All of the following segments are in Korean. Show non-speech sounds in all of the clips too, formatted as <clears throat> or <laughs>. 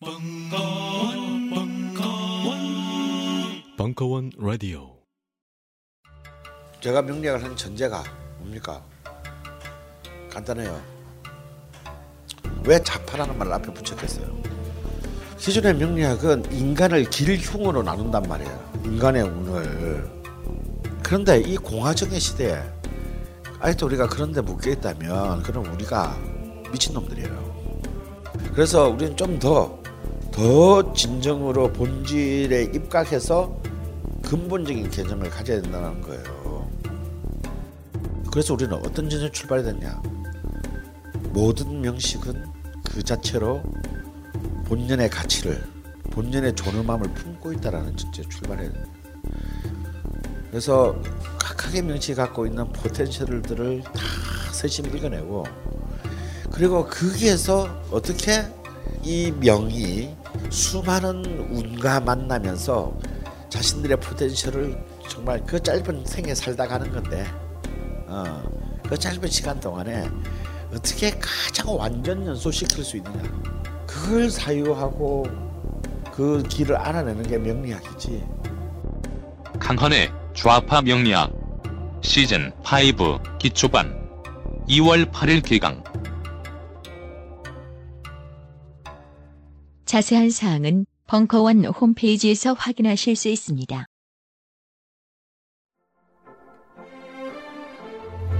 벙커원, 벙커원, 벙커원 라디오. 제가 명리학을 한 전제가 뭡니까? 간단해요. 왜 자파라는 말을 앞에 붙였겠어요? 기존의 명리학은 인간을 길흉으로 나눈단 말이에요. 인간의 운을. 그런데 이 공화정의 시대에 아직도 우리가 그런데 묶여 있다면 그럼 우리가 미친놈들이에요. 그래서 우리는 좀더 더 진정으로 본질에 입각해서 근본적인 개념을 가져야 된다는 거예요. 그래서 우리는 어떤 전제 출발이 됐냐? 모든 명식은 그 자체로 본연의 가치를 본연의 존엄함을 품고 있다라는 전제 출발해야 됩니다. 그래서 각각의 명식이 갖고 있는 포텐셜들을 다 세심 읽어내고 그리고 거기에서 어떻게 이 명이 수많은 운과 만나면서 자신들의 포텐셜을 정말 그 짧은 생에 살다 가는 건데 어, 그 짧은 시간 동안에 어떻게 가장 완전 연소시킬 수 있느냐. 그걸 사유하고 그 길을 알아내는 게 명리학이지. 강헌의 좌파 명리학 시즌 5 기초반 2월 8일 개강 자세한 사항은 벙커원 홈페이지에서 확인하실 수 있습니다.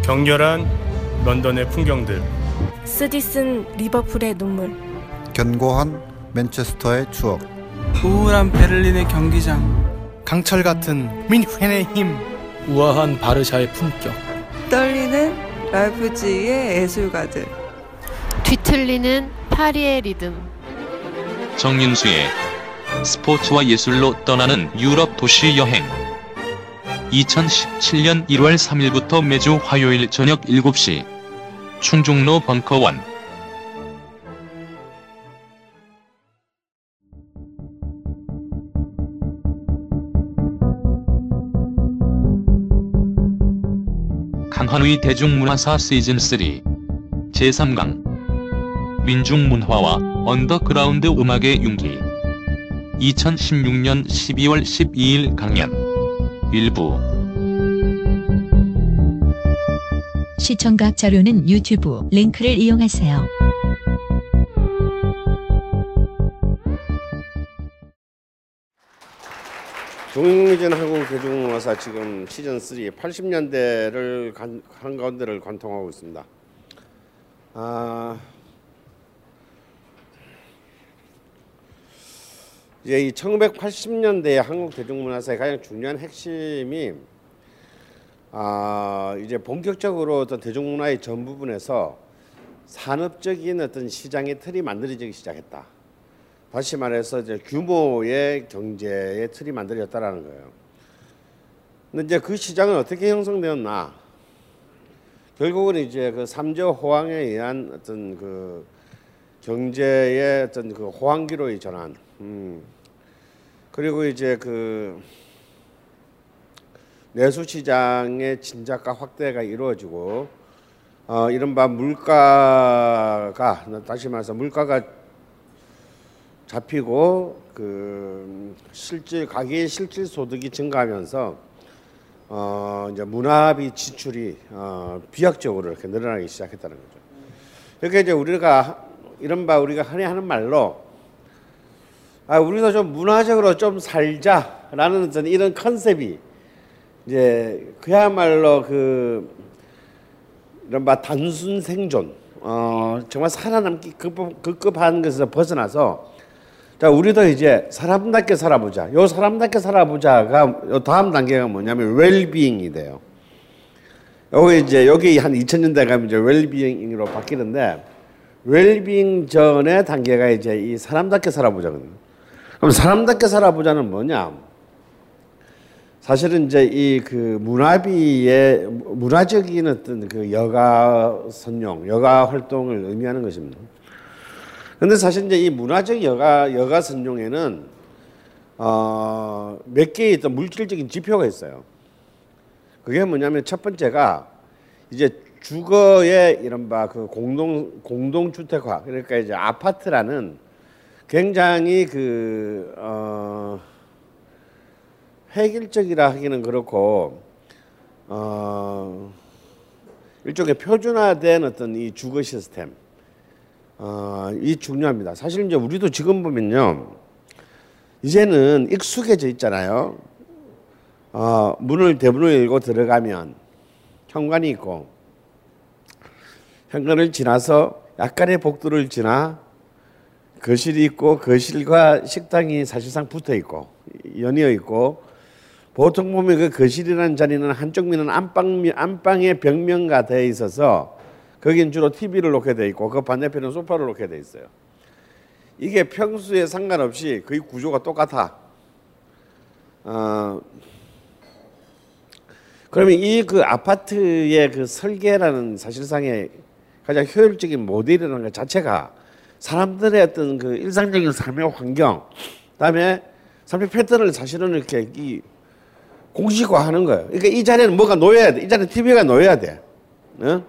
격렬한 런던의 풍경들. 쓰디쓴 리버풀의 눈물. 견고한 맨체스터의 추억. 우울한 베를린의 경기장. 강철 같은 민헨의 힘. 우아한 바르샤의 품격. 떨리는 라이프지히의 예술가들. 뒤틀리는 파리의 리듬 정윤수의 스포츠와 예술로 떠나는 유럽 도시 여행. 2017년 1월 3일부터 매주 화요일 저녁 7시 충정로 벙커원. 강헌의 대중문화사 시즌3 제3강 민중문화와 언더그라운드 음악의 융기 2016년 12월 12일 강연 일부 시청각 자료는 유튜브 링크를 이용하세요. 한국 대중문화사 지금 시즌 3 80년대를 간, 한가운데를 관통하고 있습니다. 아, 이제 이 1980년대 한국 대중문화사의 가장 중요한 핵심이 아, 이제 본격적으로 어떤 대중문화의 전 부분에서 산업적인 어떤 시장의 틀이 만들어지기 시작했다. 다시 말해서 이제 규모의 경제의 틀이 만들어졌다라는 거예요. 근데 이제 그 시장은 어떻게 형성되었나? 결국은 이제 그 삼저 호황에 의한 어떤 그 경제의 어떤 그 호황기로의 전환, 음. 그리고 이제 그 내수 시장의 진작과 확대가 이루어지고 어, 이른바 물가가 다시 말해서 물가가 잡히고 그 실질 가계의 실질 소득이 증가하면서 어 이제 문화비 지출이 어 비약적으로 이렇게 늘어나기 시작했다는 거죠. 이렇게 이제 우리가 이른바 우리가 흔히 하는 말로 아 우리도 좀 문화적으로 좀 살자라는 이런 컨셉이 이제 그야말로 그 이른바 단순 생존 어 정말 살아남기 급급, 급급한 것에서 벗어나서 자, 우리도 이제 사람답게 살아보자. 요 사람답게 살아보자가 요 다음 단계가 뭐냐면 웰비잉이 돼요. 여기 이제 여기 한 2000년대 가면 이제 웰비잉으로 바뀌는데 웰비잉 전의 단계가 이제 이 사람답게 살아보자거든요. 그럼 사람답게 살아보자는 뭐냐? 사실은 이제 이 그 문화비의 문화적인 어떤 그 여가 선용, 여가 활동을 의미하는 것입니다. 근데 사실 이제 이 문화적 여가 여가 선용에는 어, 몇 개의 어떤 물질적인 지표가 있어요. 그게 뭐냐면 첫 번째가 이제 주거의 이른바 그 공동 공동 주택화 그러니까 이제 아파트라는 굉장히 그 어, 획일적이라 하기는 그렇고 어, 일종의 표준화된 어떤 이 주거 시스템 어, 이 중요합니다. 사실 이제 우리도 지금 보면요 이제는 익숙해져 있잖아요. 어, 문을 대문을 열고 들어가면 현관이 있고 현관을 지나서 약간의 복도를 지나 거실이 있고 거실과 식당이 사실상 붙어 있고 연이어 있고 보통 보면 그 거실이라는 자리는 한쪽 면은 안방 안방의 벽면과 되어 있어서 거긴 주로 TV를 놓게 돼 있고 그 반대편은 소파를 놓게 돼 있어요. 이게 평소에 상관없이 거의 구조가 똑같아. 어, 그러면 이 그 아파트의 그 설계라는 사실상의 가장 효율적인 모델이라는 것 자체가 사람들의 어떤 그 일상적인 삶의 환경, 그다음에 삶의 패턴을 사실은 이렇게 이 공식화하는 거예요. 그러니까 이 자리에는 뭐가 놓여야 돼. 이 자리에 TV가 놓여야 돼. 어?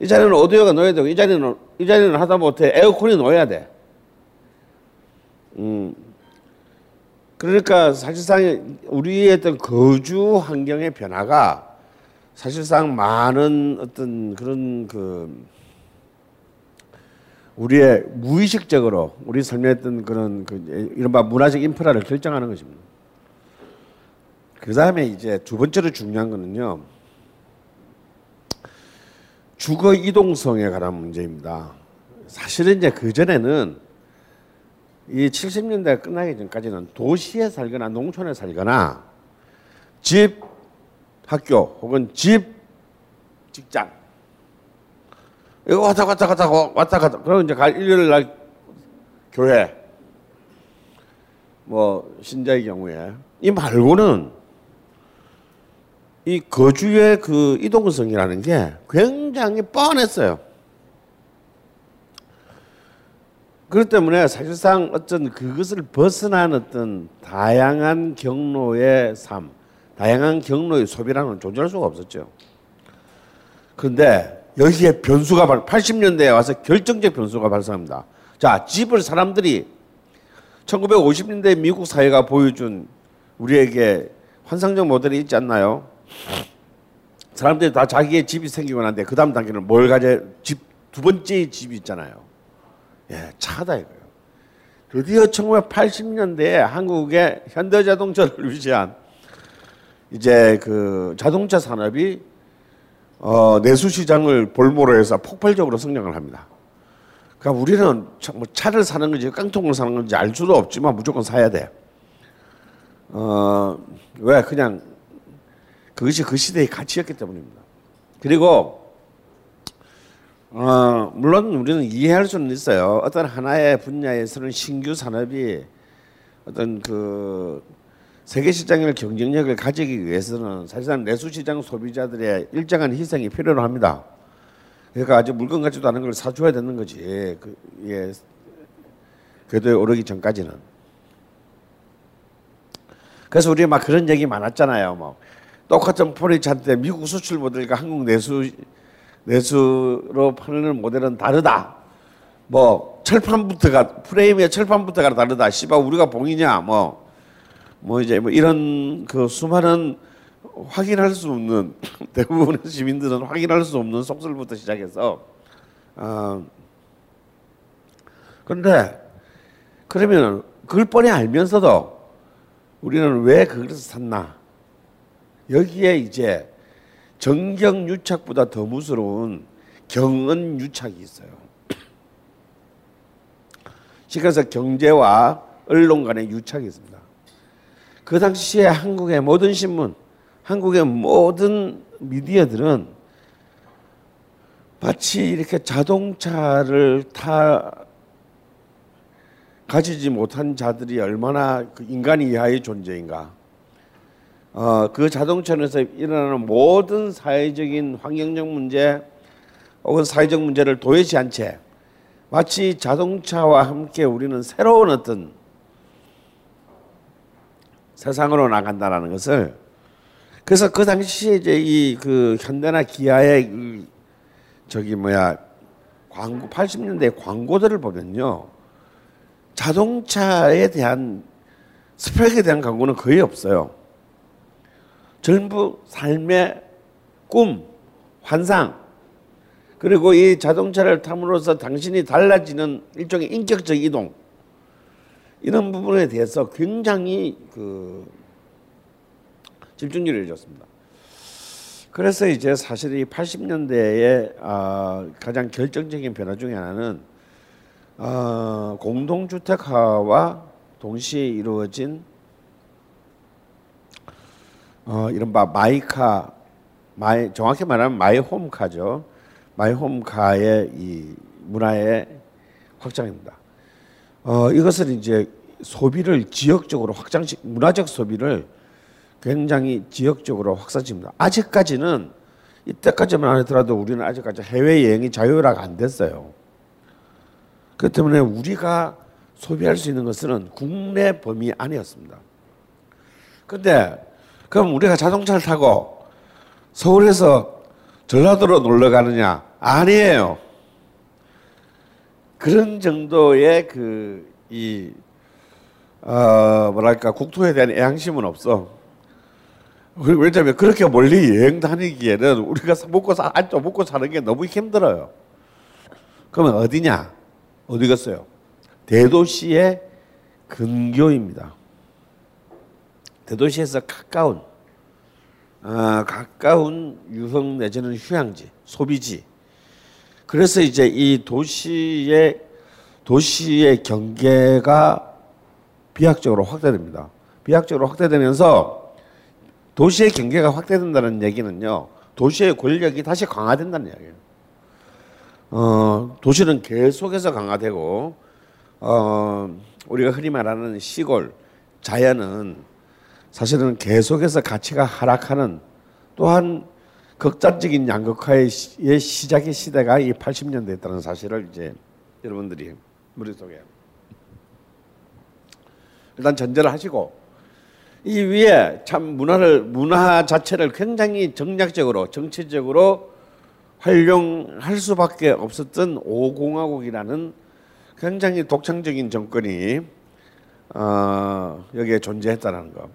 이 자리에는 오디오가 놓여야 되고 이 자리는 이 자리는 하다 못해 에어컨이 놓여야 돼. 음. 그러니까 사실상 우리의 어떤 거주 환경의 변화가 사실상 많은 어떤 그런 그 우리의 무의식적으로 우리 어떤 그런 그 이른바 문화적 인프라를 결정하는 것입니다. 그 다음에 이제 두 번째로 중요한 거는요. 주거 이동성에 관한 문제입니다. 사실은 이제 그 전에는 이 70년대 끝나기 전까지는 도시에 살거나 농촌에 살거나 집, 학교 혹은 집, 직장 이거 왔다 갔다 갔다 왔다 갔다 그리고 이제 일요일 날 교회 뭐 신자의 경우에 이 말고는 이 거주의 그 이동성이라는 게 굉장히 뻔했어요. 그렇기 때문에 사실상 어떤 그것을 벗어난 어떤 다양한 경로의 삶, 다양한 경로의 소비라는 존재할 수가 없었죠. 그런데 여기에 변수가 발, 80년대에 와서 결정적 변수가 발생합니다. 자, 집을 사람들이 1950년대 미국 사회가 보여준 우리에게 환상적 모델이 있지 않나요? 사람들이 다 자기의 집이 생기고 난데 그 다음 단계는 뭘 가져 집두 번째 집이 있잖아요. 예, 차다 이거예요. 드디어 1980년대에 한국의 현대자동차를 <laughs> 위시한 이제 그 자동차 산업이 어, 내수 시장을 볼모로 해서 폭발적으로 성장을 합니다. 그러니까 우리는 뭐 차를 사는 건지 깡통을 사는 건지 알 수도 없지만 무조건 사야 돼. 어, 왜 그냥 그것이 그 시대의 가치였기 때문입니다. 그리고 어, 물론 우리는 이해할 수는 있어요. 어떤 하나의 분야에서는 신규 산업이 어떤 그 세계 시장의 경쟁력을 가지기 위해서는 사실상 내수 시장 소비자들의 일정한 희생이 필요로 합니다. 그러니까 아직 물건 같지도 않은 걸 사줘야 되는 거지. 그, 예, 궤도에 오르기 전까지는. 그래서 우리 막 그런 얘기 많았잖아요. 뭐 똑같은 포리차인데 미국 수출 모델과 한국 내수 내수로 파는 모델은 다르다. 뭐 철판부터가 프레임의 철판부터가 다르다. 씨발 우리가 봉이냐 뭐. 뭐 이제 뭐 이런 그 수많은 확인할 수 없는 <laughs> 대부분의 시민들은 확인할 수 없는 속설부터 시작해서 어 그런데 그러면 그걸 뻔히 알면서도 우리는 왜 그것을 샀나? 여기에 이제 정경 유착보다 더 무서운 경은 유착이 있어요. <clears throat> 그래서 경제와 언론 간의 유착이 있습니다. 그 당시에 한국의 모든 신문, 한국의 모든 미디어들은 마치 이렇게 자동차를 타 가지지 못한 자들이 얼마나 그 인간 이하의 존재인가. 어, 그 자동차에서 일어나는 모든 사회적인 환경적 문제 혹은 사회적 문제를 도외시한 채 마치 자동차와 함께 우리는 새로운 어떤 세상으로 나간다라는 것을. 그래서 그 당시에 이제 이 그 현대나 기아의 그 저기 뭐야 광고 80년대 광고들을 보면요 자동차에 대한 스펙에 대한 광고는 거의 없어요. 전부 삶의 꿈, 환상, 그리고 이 자동차를 탐으로써 당신이 달라지는 일종의 인격적 이동 이런 부분에 대해서 굉장히 그 집중력을 줬습니다. 그래서 이제 사실 이 80년대에 어, 가장 결정적인 변화 중에 하나는 어, 공동주택화와 동시에 이루어진 어, 이른바 my car, my, 정확히 말하면 마이홈카죠. 마이홈카의 이 문화의 확장입니다. 어, 이것은 이제 소비를 지역적으로 확장시, 문화적 소비를 굉장히 지역적으로 확산시킵니다. 아직까지는 이때까지만 하더라도 우리는 아직까지 해외 여행이 자유화가 안 됐어요. 그 때문에 우리가 소비할 수 있는 것은 국내 범위 안이었습니다. 근데 그럼 우리가 자동차를 타고 서울에서 전라도로 놀러 가느냐? 아니에요. 그런 정도의 그이 어, 뭐랄까 국토에 대한 애향심은 없어. 왜냐하면 그렇게 멀리 여행 다니기에는 우리가 먹고 사, 앉아 먹고 사는 게 너무 힘들어요. 그러면 어디냐? 어디겠어요? 대도시의 근교입니다. 대도시에서 가까운 어, 가까운 유흥 내지는 휴양지, 소비지. 그래서 이제 이 도시의 도시의 경계가 비약적으로 확대됩니다. 비약적으로 확대되면서 도시의 경계가 확대된다는 얘기는요. 도시의 권력이 다시 강화된다는 이야기예요. 어, 도시는 계속해서 강화되고 어, 우리가 흔히 말하는 시골 자연은 사실은 계속해서 가치가 하락하는 또한 극단적인 양극화의 시작의 시대가 이 80년대였다는 사실을 이제 여러분들이 머릿속에 일단 전제를 하시고 이 위에 참 문화를 문화 자체를 굉장히 정략적으로 정치적으로 활용할 수밖에 없었던 오공화국이라는 굉장히 독창적인 정권이 어, 여기에 존재했다는 거.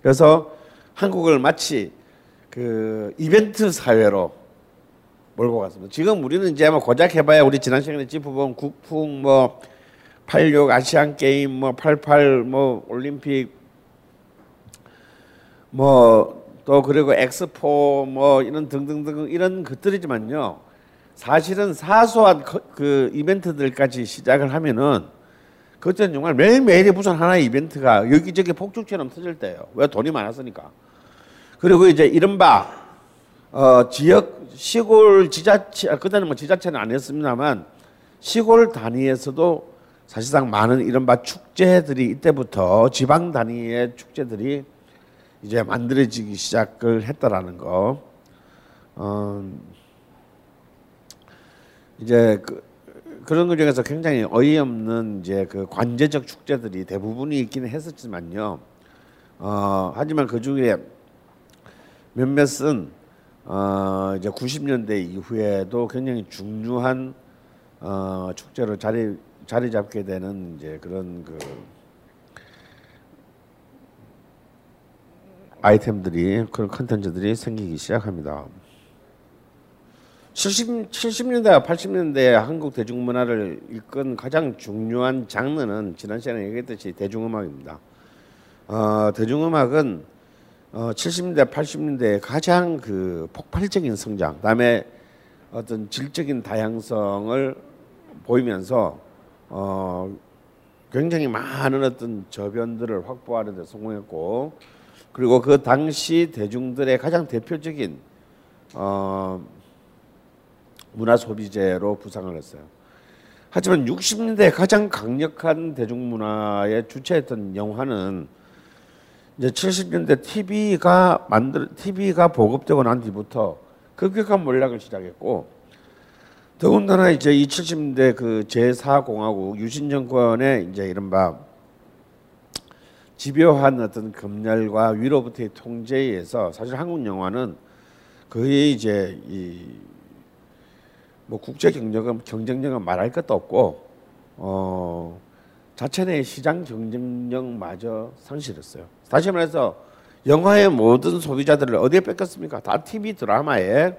그래서 한국을 마치 그 이벤트 사회로 몰고 갔습니다. 지금 우리는 이제 뭐 고작 해봐야 우리 지난 시간에 짚어본 국풍 뭐 86 아시안 게임 뭐 88 뭐 올림픽 뭐 또 그리고 엑스포 뭐 이런 등등등 이런 것들이지만요. 사실은 사소한 그 이벤트들까지 시작을 하면은 그때는 정말 매일매일이 무슨 하나의 이벤트가 여기저기 폭죽처럼 터질 때예요. 왜 돈이 많았으니까. 그리고 이제 이른바 어 지역 시골 지자체 아, 그때는 뭐 지자체는 아니었습니다만 시골 단위에서도 사실상 많은 이른바 축제들이 이때부터 지방 단위의 축제들이 이제 만들어지기 시작을 했다라는 거. 어, 이제 그, 그런 것 중에서 굉장히 어이없는 이제 그 관제적 축제들이 대부분이 있기는 했었지만요. 어, 하지만 그 중에 몇몇은 어, 이제 90년대 이후에도 굉장히 중요한 어, 축제로 자리 자리 잡게 되는 이제 그런 그 아이템들이 그런 컨텐츠들이 생기기 시작합니다. 70, 70년대와 80년대 한국 대중문화를 이끈 가장 중요한 장르는 지난 시간에 얘기했듯이 대중음악입니다. 어, 대중음악은 어, 70년대, 80년대 가장 그 폭발적인 성장, 그다음에 어떤 질적인 다양성을 보이면서 어, 굉장히 많은 어떤 저변들을 확보하는 데 성공했고 그리고 그 당시 대중들의 가장 대표적인 어, 문화 소비재로 부상을 했어요. 하지만 60년대 가장 강력한 대중문화의 주체했던 영화는 이제 70년대 TV가 만들 TV가 보급되고 난 뒤부터 급격한 몰락을 시작했고 더군다나 이제 이 70년대 그 제4공화국 유신 정권의 이제 이른바 집요한 어떤 검열과 위로부터의 통제에 의해서 사실 한국 영화는 거의 이제 이 뭐 국제 경쟁은 경쟁력은 말할 것도 없고 어 자체 내 시장 경쟁력마저 상실했어요. 다시 말해서 영화의 모든 소비자들을 어디에 뺏겼습니까? 다 TV 드라마에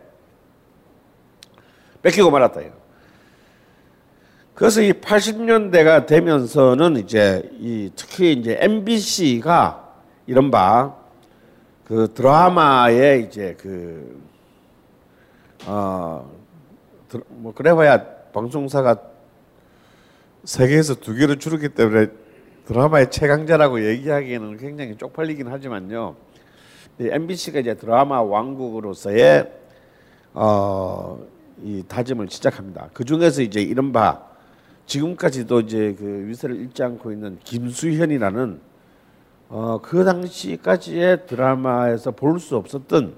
뺏기고 말았다. 그래서 이 80년대가 되면서는 이제 이 특히 이제 MBC가 이른바 그 드라마에 이제 그, 어, 뭐, 그래봐야 방송사가 세계에서 두 개로 줄었기 때문에 드라마의 최강자라고 얘기하기에는 굉장히 쪽팔리긴 하지만요. MBC가 이제 드라마 왕국으로서의 어, 이 다짐을 시작합니다. 그 중에서 이제 이른바 지금까지도 이제 그 위세를 잃지 않고 있는 김수현이라는 어, 그 당시까지의 드라마에서 볼 수 없었던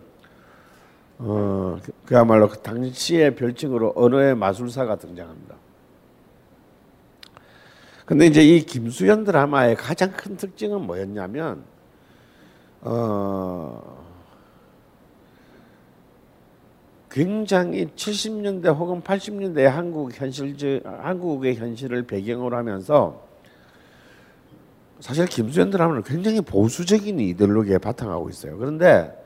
어, 그, 그야말로 그 당시의 별칭으로 언어의 마술사가 등장합니다. 근데 이제 이 김수현 드라마의 가장 큰 특징은 뭐였냐면 어 굉장히 70년대 혹은 80년대 한국 현실 한국의 현실을 배경으로 하면서 사실 김수현 드라마는 굉장히 보수적인 이데올로기에 바탕하고 있어요. 그런데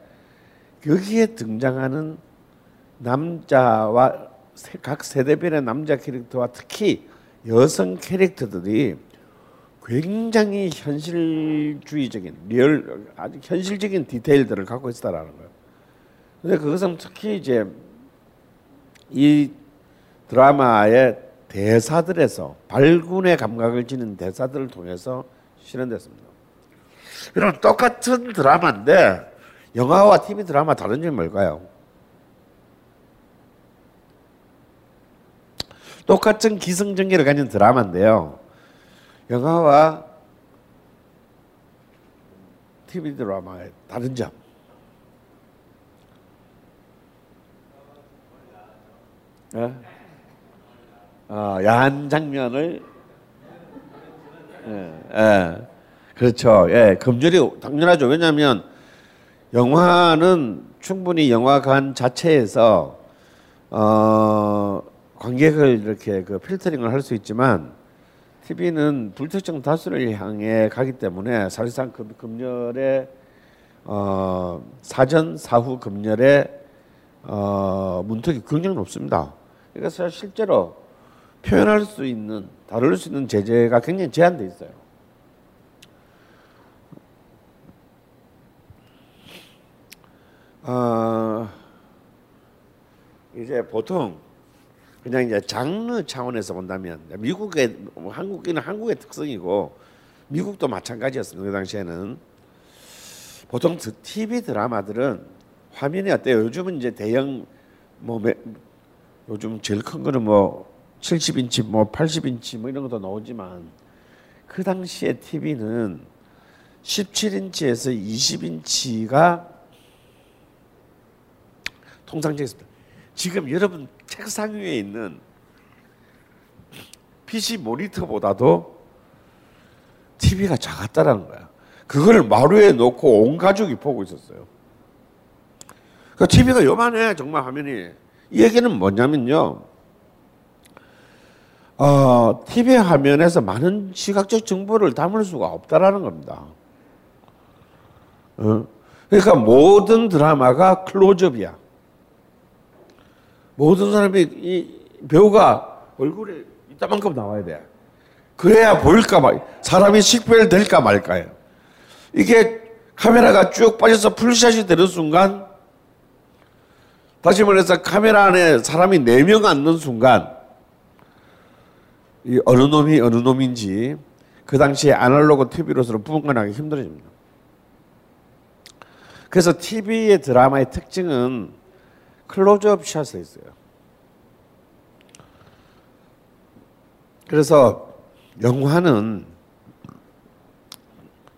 여기에 등장하는 남자와 각 세대별의 남자 캐릭터와 특히 여성 캐릭터들이 굉장히 현실주의적인 real 아주 현실적인 디테일들을 갖고 있다라는 거예요. 근데 그것은 특히 이제 이 드라마의 대사들에서 발군의 감각을 지닌 대사들을 통해서 실현됐습니다. 이런 똑같은 드라마인데 영화와 TV 드라마 다른 점이 뭘까요? 똑같은 기승전결을 가진 드라마인데요. 영화와 TV 드라마의 다른 점. 예? 어, 야한 장면을 예, 예. 그렇죠. 예, 금절이 당연하죠. 왜냐하면 영화는 충분히 영화관 자체에서 어, 관객을 이렇게 그 필터링을 할 수 있지만 TV는 불특정 다수를 향해 가기 때문에 사실상 금, 금열의 어, 사전 사후 금열의 어, 문턱이 굉장히 높습니다. 그래서 실제로 표현할 수 있는 다룰 수 있는 제재가 굉장히 제한돼 있어요. 어, 이제 보통 그냥 이제 장르 차원에서 본다면 미국의 한국인은 한국의 특성이고 미국도 마찬가지였습니다. 그 당시에는 보통 TV 드라마들은 화면이 어때요? 요즘은 이제 대형 뭐 매, 요즘 제일 큰 거는 뭐 70인치 뭐 80인치 뭐 이런 것도 나오지만 그 당시에 TV는 17인치에서 20인치가 통상적이었습니다. 지금 여러분 책상 위에 있는 PC 모니터보다도 TV가 작았다라는 거야. 그걸 마루에 놓고 온 가족이 보고 있었어요. 그 TV가 요만해 정말 화면이. 이 얘기는 뭐냐면요. 어, TV 화면에서 많은 시각적 정보를 담을 수가 없다라는 겁니다. 어? 그러니까 모든 드라마가 클로즈업이야. 모든 사람이 이 배우가 얼굴에 이따만큼 나와야 돼. 그래야 보일까 말, 사람이 식별될까 말까요. 이게 카메라가 쭉 빠져서 풀샷이 되는 순간, 다시 말해서 카메라 안에 사람이 네명 앉는 순간, 이 어느 놈이 어느 놈인지 그 당시에 아날로그 TV로서는 분간하기 힘들어집니다. 그래서 TV의 드라마의 특징은 클로즈업 샷에 있어요. 그래서 영화는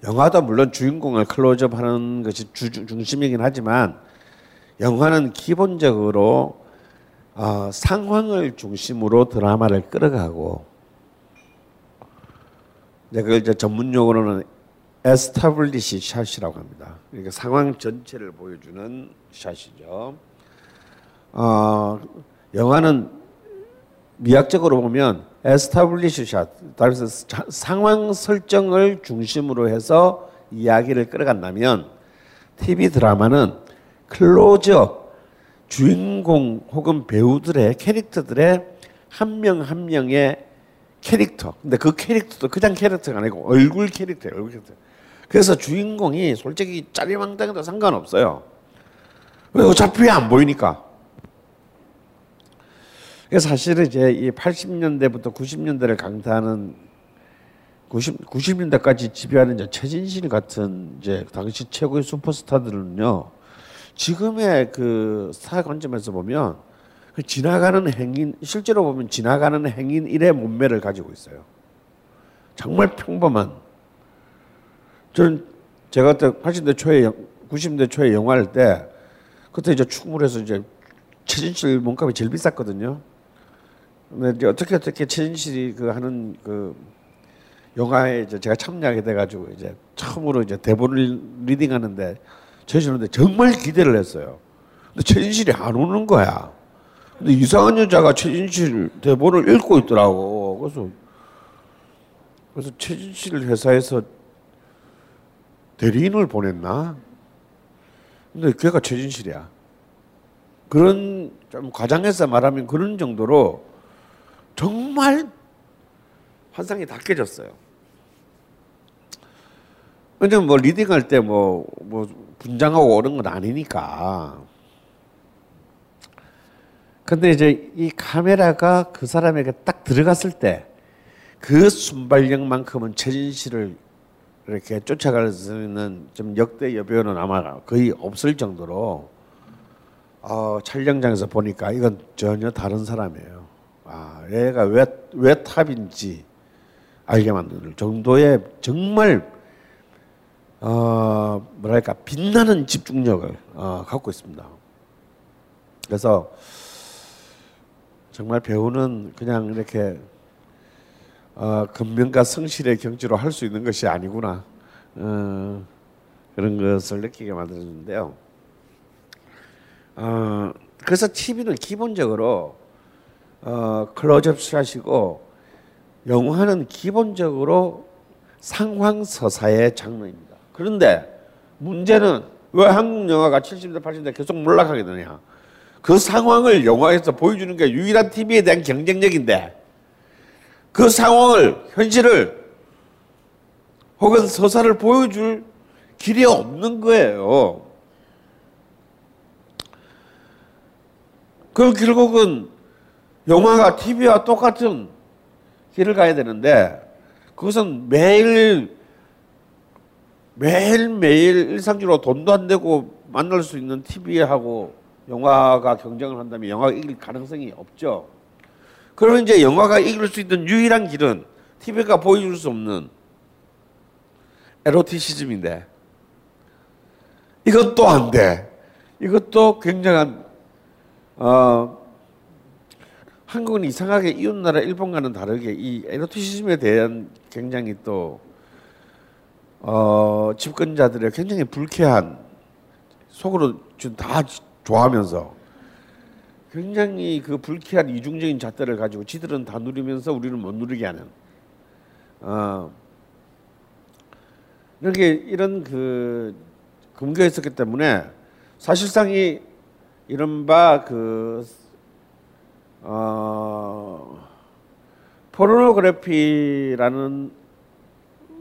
영화도 물론 주인공을 클로즈업 하는 것이 주, 중심이긴 하지만 영화는 기본적으로 어, 상황을 중심으로 드라마를 끌어가고 그걸 이제 전문 용어로는 에스타블리시 샷이라고 합니다. 그러니까 상황 전체를 보여주는 샷이죠. 어, 영화는 미학적으로 보면 샷, 따라서 상황 설정을 중심으로 해서 이야기를 끌어간다면 TV 드라마는 클로즈업 주인공 혹은 배우들의 캐릭터들의 한명한 명의 캐릭터. 근데 그 캐릭터도 그냥 캐릭터가 아니고 얼굴 캐릭터예요. 얼굴 캐릭터. 그래서 주인공이 솔직히 짜리망당해도 상관없어요. 왜 어차피 안 보이니까. 그래서 사실은 이제 이 80년대부터 90년대를 강타하는 90 90년대까지 지배하는 이제 최진실 같은 이제 당시 최고의 슈퍼스타들은요. 지금의 그 사회 관점에서 보면 그 지나가는 행인 실제로 보면 지나가는 행인 일의 몸매를 가지고 있어요. 정말 평범한 저는 제가 그때 80대 초에 90대 초에 영화 할 때 그때 이제 해서 이제 최진실 몸값이 제일 비쌌거든요. 근데 이제 어떻게 어떻게 최진실이 그 하는 그 영화에 이제 제가 참여하게 돼가지고 이제 처음으로 이제 대본을 리딩하는데 최진실한테 정말 기대를 했어요. 근데 최진실이 안 오는 거야. 근데 이상한 여자가 최진실 대본을 읽고 있더라고. 그래서 그래서 최진실 회사에서 대리인을 보냈나? 근데 걔가 최진실이야. 그런 좀 과장해서 말하면 그런 정도로 정말 환상이 다 깨졌어요. 왜냐면 뭐 리딩할 때 뭐 뭐 분장하고 오는 건 아니니까. 근데 이제 이 카메라가 그 사람에게 딱 들어갔을 때 그 순발력만큼은 최진실을 이렇게 쫓아갈 수 있는 좀 역대 여배우는 아마 거의 없을 정도로 어, 촬영장에서 보니까 이건 전혀 다른 사람이에요. 아, 얘가 왜, 왜 탑인지 알게 만들 정도의 정말 어, 뭐랄까 빛나는 집중력을 어, 갖고 있습니다. 그래서 정말 배우는 그냥 이렇게 어, 근면과 성실의 경지로 할 수 있는 것이 아니구나 어, 그런 것을 느끼게 만들어주는데요. 어, 그래서 TV는 기본적으로 어, 클로즈업 샷이고 영화는 기본적으로 상황 서사의 장르입니다. 그런데 문제는 왜 한국 영화가 70대 80대 계속 몰락하게 되냐? 그 상황을 영화에서 보여주는 게 유일한 TV에 대한 경쟁력인데 그 상황을 현실을 혹은 서사를 보여줄 길이 없는 거예요. 그럼 결국은 영화가 TV와 똑같은 길을 가야 되는데 그것은 매일 매일매일 일상적으로 돈도 안 되고 만날 수 있는 TV하고 영화가 경쟁을 한다면 영화가 이길 가능성이 없죠. 그러면 이제 영화가 이길 수 있는 유일한 길은 TV가 보여줄 수 없는 에로티시즘인데 이것도 안 돼. 이것도 굉장한 어, 한국은 이상하게 이웃나라 일본과는 다르게 이 에로티시즘에 대한 굉장히 또 어, 집권자들의 굉장히 불쾌한 속으로 다 좋아하면서 굉장히 그 불쾌한 이중적인 잣대를 가지고 지들은 다 누리면서 우리는 못 누리게 하는 어, 이렇게 이런 그 있었기 때문에 사실상 이 이른바 그 어, 포르노그래피라는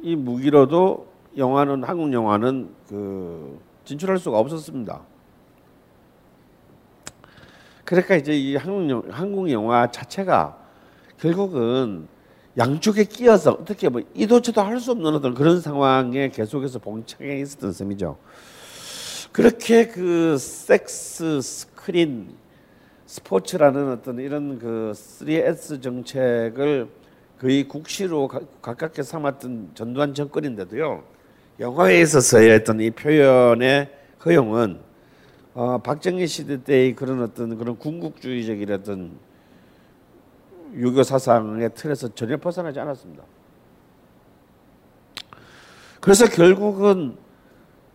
이 무기로도 영화는 한국 영화는 그 진출할 수가 없었습니다. 그러니까 이제 이 한국 영, 한국 영화 자체가 결국은 양쪽에 끼어서 어떻게 뭐 이도저도 할 수 없는 어떤 그런 상황에 계속해서 봉착해 있었던 셈이죠. 그렇게 그 섹스 스크린 스포츠라는 어떤 이런 그 3S 정책을 거의 국시로 가, 가깝게 삼았던 전두환 정권인데도요. 영화에 있어서의 어떤 이 표현의 허용은 어, 박정희 시대 때의 그런 어떤 그런 군국주의적인 어떤 유교 사상의 틀에서 전혀 벗어나지 않았습니다. 그래서 결국은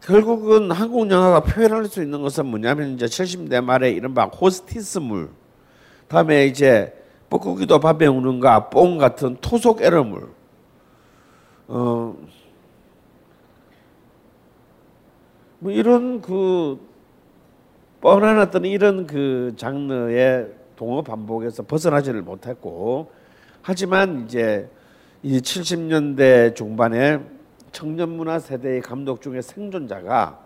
결국은 한국 영화가 표현할 수 있는 것은 뭐냐면 이제 70대 말에 이른바 호스티스물, 다음에 이제 뻐꾸기도 밥에 우는가 뽕 같은 토속 애러물. 어, 뭐 이런 그 뻔한 어떤 이런 그 장르의 동어 반복에서 벗어나지를 못했고 하지만 이제 이 70년대 중반에 청년 문화 세대의 감독 중에 생존자가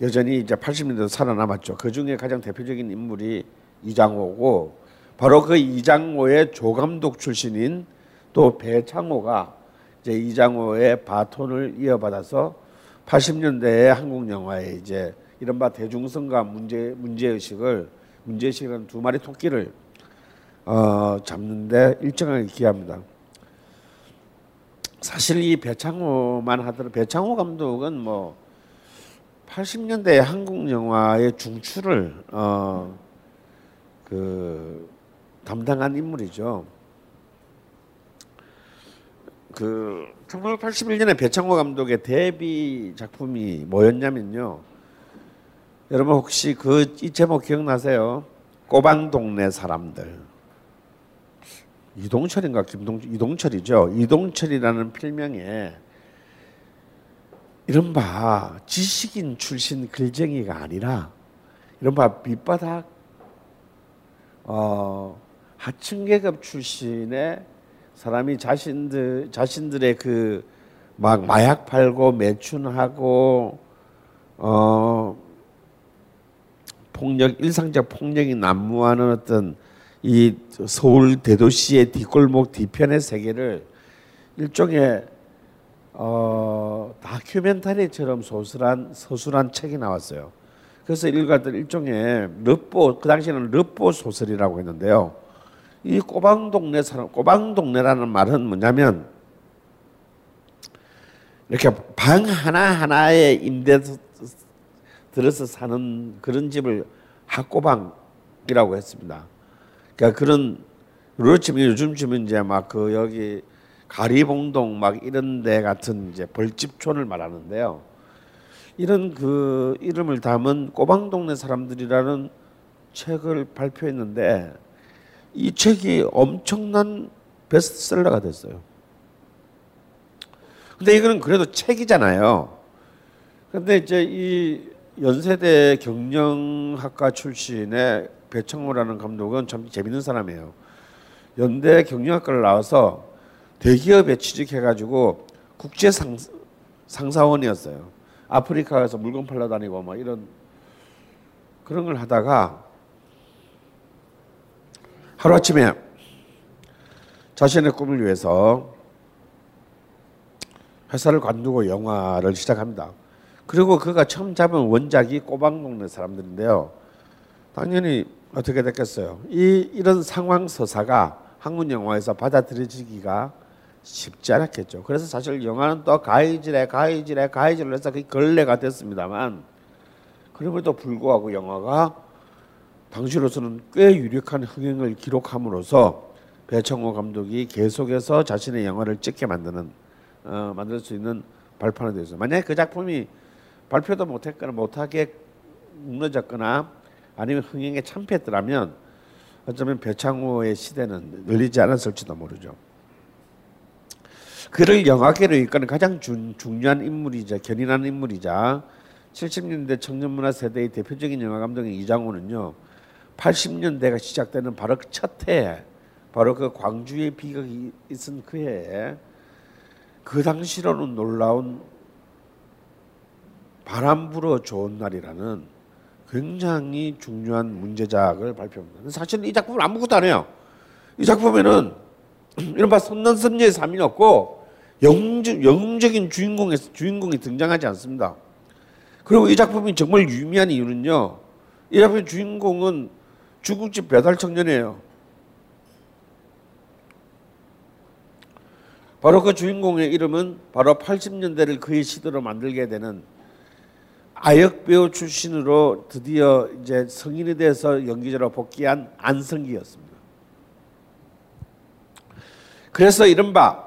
여전히 이제 80년대도 살아남았죠. 그 중에 가장 대표적인 인물이 이장호고 바로 그 이장호의 조감독 출신인 또 배창호가 이제 이장호의 바톤을 이어받아서 80년대의 한국 영화에 이제 이른바 대중성과 문제 문제 의식을 문제 의식이라는 두 마리 토끼를 어, 잡는데 일정하게 기합니다. 사실 이 배창호만 하더라도 배창호 감독은 뭐 80년대 한국 영화의 중추를 어, 그 담당한 인물이죠. 그 1981년에 배창호 감독의 데뷔 작품이 뭐였냐면요. 여러분 혹시 그 이 제목 기억나세요? 꼬방 동네 사람들. 이동철인가 김동 이동철이죠. 이동철이라는 필명에 이른바 지식인 출신 글쟁이가 아니라 이른바 밑바닥 어, 하층 계급 출신의 사람이 자신들 자신들의 그 막 마약 팔고 매춘하고 어 폭력 일상적 폭력이 난무하는 어떤 이 서울 대도시의 뒷골목 뒤편의 세계를 일종의 어 다큐멘터리처럼 소설한 서술한 책이 나왔어요. 그래서 일가들 일종의 르뽀 그 당시에는 르뽀 소설이라고 했는데요. 이 꼬방 동네 사람 꼬방 동네라는 말은 뭐냐면 이렇게 방 하나 하나에 임대 들어서 사는 그런 집을 학고방이라고 했습니다. 그러니까 그런 그렇지만 요즘쯤은 이제 막 그 여기 가리봉동 막 이런 데 같은 이제 벌집촌을 말하는데요. 이런 그 이름을 담은 꼬방동네 사람들이라는 책을 발표했는데 이 책이 엄청난 베스트셀러가 됐어요. 근데 이거는 그래도 책이잖아요. 근데 이제 이 연세대 경영학과 출신의 배청호라는 감독은 참 재밌는 사람이에요. 연대 경영학과를 나와서 대기업에 취직해가지고 국제 상, 상사원이었어요. 아프리카에서 물건 팔러 다니고 뭐 이런 그런 걸 하다가 하루아침에 자신의 꿈을 위해서 회사를 관두고 영화를 시작합니다. 그리고 그가 처음 잡은 원작이 꼬방동네 사람들인데요. 당연히 어떻게 됐겠어요? 이 이런 상황 서사가 한국 영화에서 받아들여지기가 쉽지 않았겠죠. 그래서 사실 영화는 또 가이질에 가이질에 가이질을 해서 그 걸레가 됐습니다만 그럼에도 불구하고 영화가 당시로서는 꽤 유력한 흥행을 기록함으로써 배청호 감독이 계속해서 자신의 영화를 찍게 만드는 어, 만들 수 있는 발판이 되었어요. 만약에 그 작품이 발표도 못했거나 못하게 무너졌거나 아니면 흥행에 참패했더라면 어쩌면 배창호의 시대는 열리지 않았을지도 모르죠. 그를 영화계로 이끄는 가장 중, 중요한 인물이자 견인하는 인물이자 70년대 청년문화 세대의 대표적인 영화 감독인 이장호는요. 80년대가 시작되는 바로 그첫 해에 바로 그 광주의 비극이 있은 그 해에 그 당시로는 놀라운 바람 불어 좋은 날이라는 굉장히 중요한 문제작을 발표합니다. 사실 이 작품은 아무것도 안 해요. 이 작품에는 <clears throat> 이른바 선남선녀의 삶이 없고 영적, 영적인 주인공의 주인공이 등장하지 않습니다. 그리고 이 작품이 정말 유미한 이유는요. 이 작품의 주인공은 중국집 배달 청년이에요. 바로 그 주인공의 이름은 바로 80년대를 그의 시대로 만들게 되는 아역 배우 출신으로 드디어 이제 성인이 돼서 연기자로 복귀한 안성기였습니다. 그래서 이른바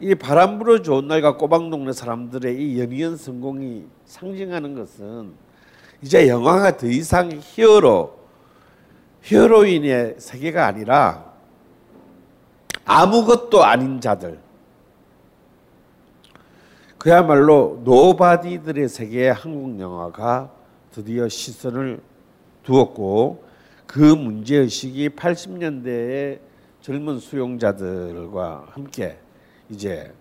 이 바람 불어 좋은 날과 꼬방동네 사람들의 이 연이은 성공이 상징하는 것은 이제 영화가 더 이상 hero heroine의 세계가 아니라 아무것도 아닌 자들 그야말로 nobody들의 세계의 한국 영화가 드디어 시선을 두었고 그 문제 의식이 80년대의 젊은 수용자들과 함께 이제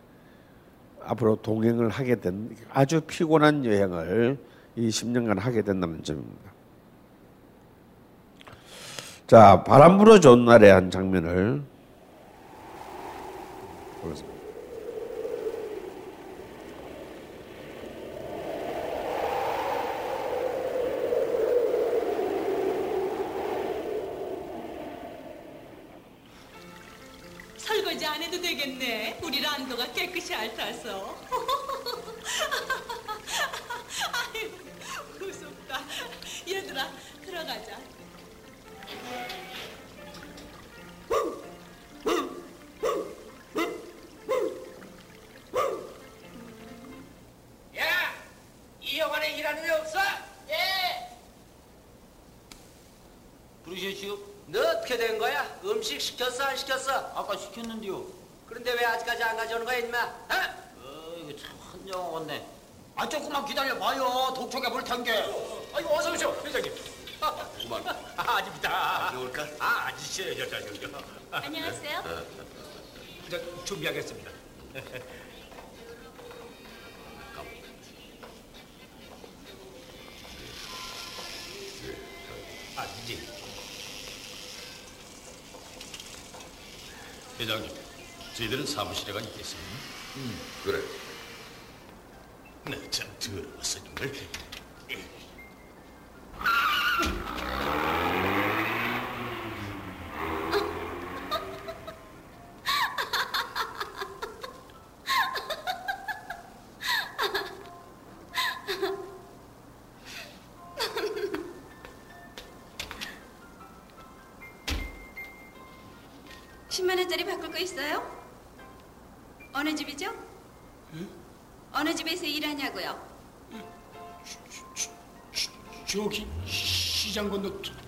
앞으로 동행을 하게 된 아주 피곤한 여행을 이 10년간 하게 된다는 점입니다. 자, 바람 불어 좋은 날의 한 장면을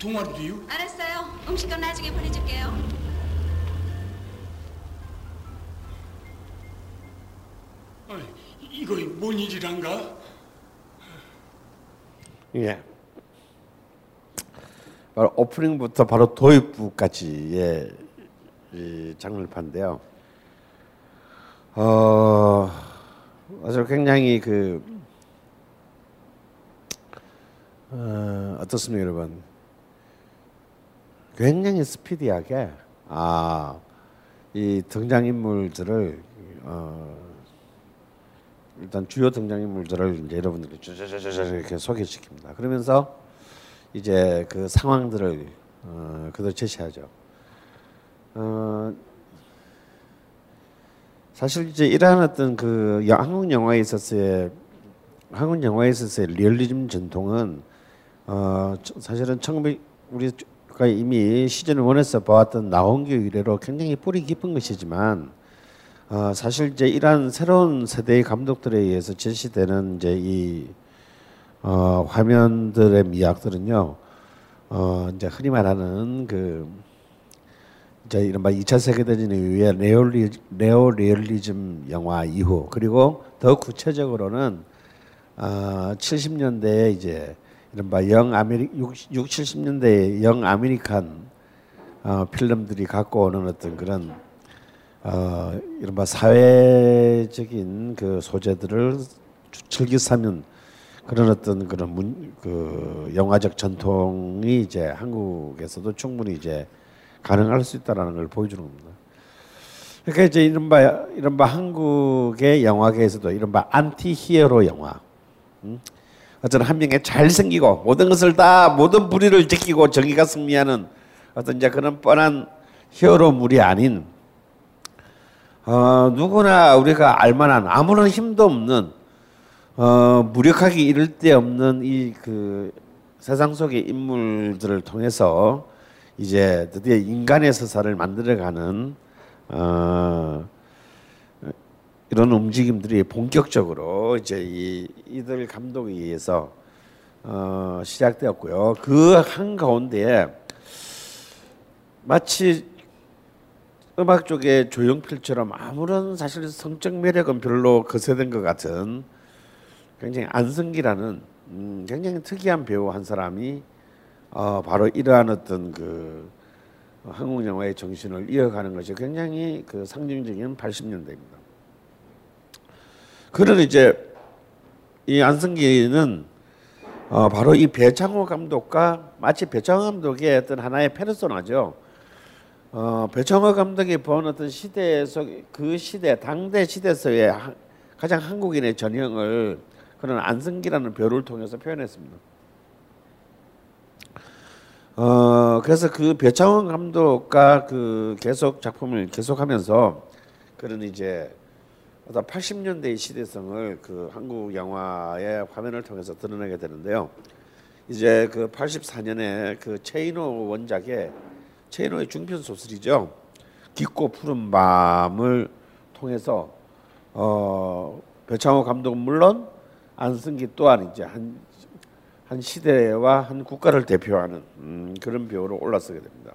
동아리도요? 알았어요. 음식은 나중에 보내줄게요. 이거 뭔 일이란가? 예. 바로 오프닝부터 바로 도입부까지의 이 장르판인데요. 어, 아주 굉장히 그 어, 어떻습니까, 여러분? 굉장히 스피디하게 아, 이 등장 인물들을 어, 일단 주요 등장 인물들을 이제 쩌쩌쩌쩌 이렇게 소개시킵니다. 그러면서 이제 그 상황들을 어, 그대로 제시하죠. 어, 사실 이제 이러한 어떤 그 여- 한국 영화에 있어서의 한국 영화에 있어서의 리얼리즘 전통은 어, 저- 사실은 1900 우리 가 이미 시즌 one에서 보았던 나운규 이래로 굉장히 뿌리 깊은 것이지만 어, 사실 이제 이러한 새로운 세대의 감독들에 의해서 제시되는 이제 이 어, 화면들의 미학들은요, 어, 이제 흔히 말하는 그 이제 이른바 2차 세계대전 이후에 네오리, 네오리얼리즘 영화 이후 그리고 더 구체적으로는 어, 70년대에 이제 이른바 young Ameri 60, 6, 70년대의 young American 어, 필름들이 갖고 오는 어떤 그런 어, 이른바 사회적인 그 소재들을 즐겨 삼는 그런 어떤 그런 문, 그 영화적 전통이 이제 한국에서도 충분히 이제 가능할 수 있다라는 걸 보여주는 겁니다. 그러니까 이제 이른바 이른바 한국의 영화계에서도 이른바 anti hero 영화. 음? 어떤 한 명의 잘생기고 모든 것을 다 모든 불의를 지키고 정의가 승리하는 어떤 이제 그런 뻔한 히어로물이 아닌 어, 누구나 우리가 알만한 아무런 힘도 없는 어, 무력하게 이를 데 없는 이 그 세상 속의 인물들을 통해서 이제 드디어 인간의 서사를 만들어가는 어, 이런 움직임들이 본격적으로 이제 이 이들 감독에 의해서 어, 시작되었고요. 그 한 가운데에 마치 음악 쪽의 조용필처럼 아무런 사실 성적 매력은 별로 거세된 것 같은 굉장히 안승기라는 음, 굉장히 특이한 배우 한 사람이 어, 바로 이러한 어떤 그 한국 영화의 정신을 이어가는 것이 굉장히 그 상징적인 80년대입니다. 그는 이제 이 안승기는 어, 바로 이 배창호 감독과 마치 배창호 감독의 어떤 하나의 페르소나죠. 어, 배창호 감독이 본 어떤 시대에서 그 시대 당대 시대에서의 하, 가장 한국인의 전형을 그런 안승기라는 배우를 통해서 표현했습니다. 어, 그래서 그 배창원 감독과 그 계속 작품을 계속하면서 그런 이제 어떤 80년대의 시대성을 그 한국 영화의 화면을 통해서 드러내게 되는데요. 이제 그 84년에 그 체이노 원작의 체이노의 중편 소설이죠. 깊고 푸른 밤을 통해서 어 배창호 감독은 물론 안승기 또한 이제 한, 한 시대와 한 국가를 대표하는 음, 그런 배우로 올라서게 됩니다.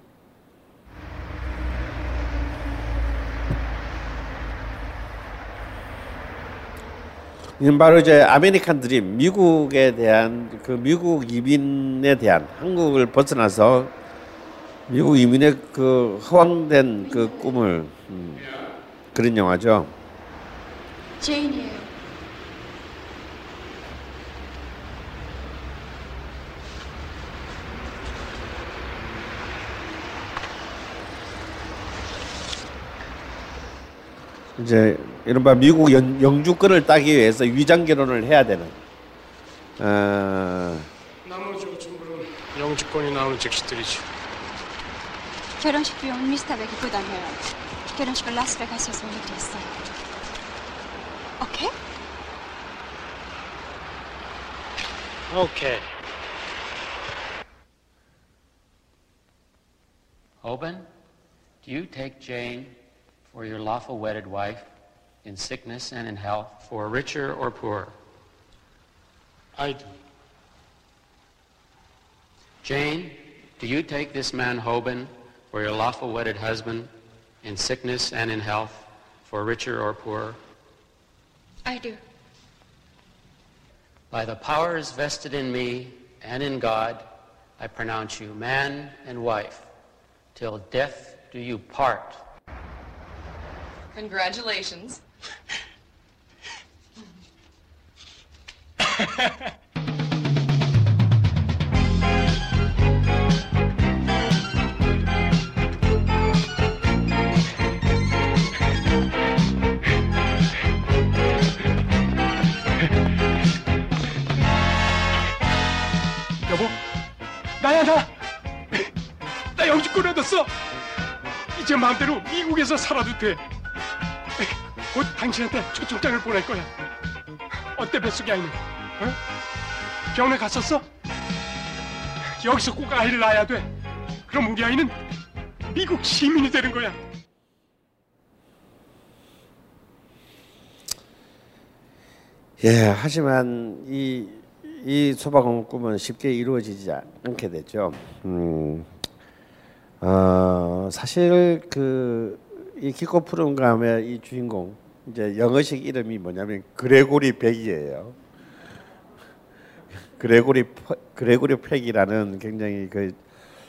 바로 이제 아메리칸 드림, 미국에 대한 그 미국 이민에 대한 한국을 벗어나서 미국 이민의 그 허황된 그 꿈을 음, 그런 영화죠. 제인이에요. 이제 이른바 미국 연, 영주권을 따기 위해서 위장 결혼을 해야 되는. 어, 나머지 전부는 영주권이 나오는 즉시들이죠. 결혼식 비용은 미스터 백이 부담해요. 결혼식을 라스베가스에서 올리기로 했어요. 오케이? 오케이. Oben, do you take Jane for your lawful wedded wife in sickness and in health, for richer or poorer? I do. Jane, do you take this man Hoban for your lawful wedded husband in sickness and in health, for richer or poorer? I do. By the powers vested in me and in God, I pronounce you man and wife. Till death do you part. Congratulations. 여보, 나야 나. 나 마음대로 미국에서 살아도 돼. 곧 당신한테 초청장을 보낼 거야. 어때 뱃속의 아이는? 어? 병원에 갔었어? 여기서 꼭 아이를 낳아야 돼. 그럼 우리 아이는 미국 시민이 되는 거야. 예, 하지만 이, 이 소박한 꿈은 쉽게 이루어지지 않게 됐죠. 음, 어, 사실 그, 이 깊고 푸른 밤의 이 주인공, 이제 영어식 이름이 뭐냐면 그레고리 백이에요. <laughs> 그레고리, 퍼- 그레고리 펙이라는 굉장히 그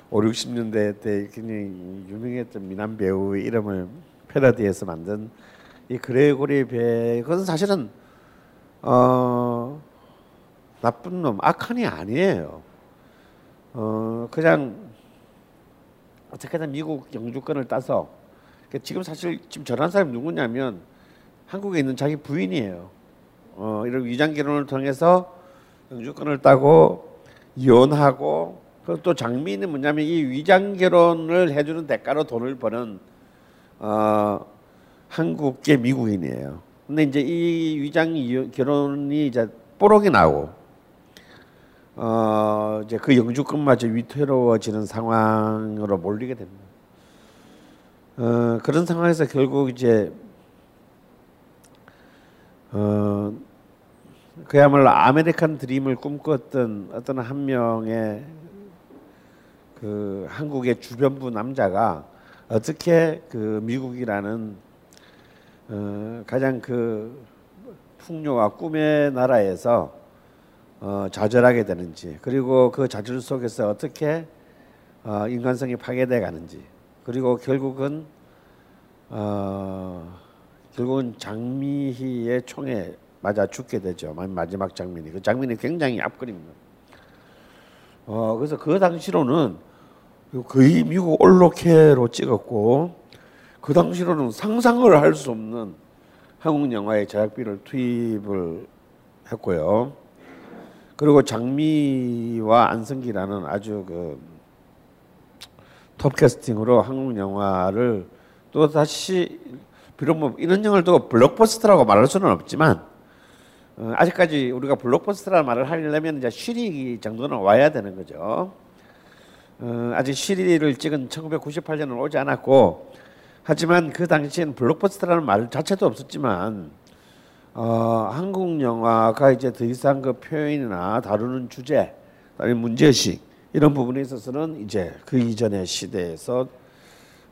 5, 60년대 때 굉장히 유명했던 미남 배우의 이름을 패러디해서 만든 이 그레고리 백, 그것은 사실은 어 나쁜 놈 악한이 아니에요. 어 그냥 어떻게든 미국 영주권을 따서 그러니까 지금 사실 지금 전한 사람이 누구냐면 한국에 있는 자기 부인이에요. 어 이런 위장 결혼을 통해서 영주권을 따고 이혼하고 또 장미는 뭐냐면 이 위장 결혼을 해주는 대가로 돈을 버는 어 한국계 미국인이에요. 근데 이제 이 위장 결혼이 이제 뽀록이 나고 어 이제 그 영주권마저 위태로워지는 상황으로 몰리게 됩니다. 어 그런 상황에서 결국 이제 어 그야말로 아메리칸 드림을 꿈꿨던 어떤 한 명의 그 한국의 주변부 남자가 어떻게 그 미국이라는 어, 가장 그 풍요와 꿈의 나라에서 어, 좌절하게 되는지 그리고 그 좌절 속에서 어떻게 어, 인간성이 파괴돼 가는지 그리고 결국은 어, 결국은 장미희의 총에 맞아 죽게 되죠. 마지막 장면이 그 장면이 굉장히 앞그립니다. 어, 그래서 그 당시로는 거의 미국 올로케로 찍었고 그 당시로는 상상을 할 수 없는 한국 영화의 제작비를 투입을 했고요. 그리고 장미와 안성기라는 아주 그 톱 캐스팅으로 한국 영화를 또 다시 비록 뭐 이런 영화를 두고 블록버스터라고 말할 수는 없지만 어, 아직까지 우리가 블록버스터라는 말을 하려면 이제 쉬리 정도는 와야 되는 거죠. 어, 아직 쉬리를 찍은 1998년은 오지 않았고 하지만 그 당시엔 블록버스터라는 말 자체도 없었지만 어, 한국 영화가 이제 더 이상 그 표현이나 다루는 주제, 아니 문제식 이런 부분에 있어서는 이제 그 이전의 시대에서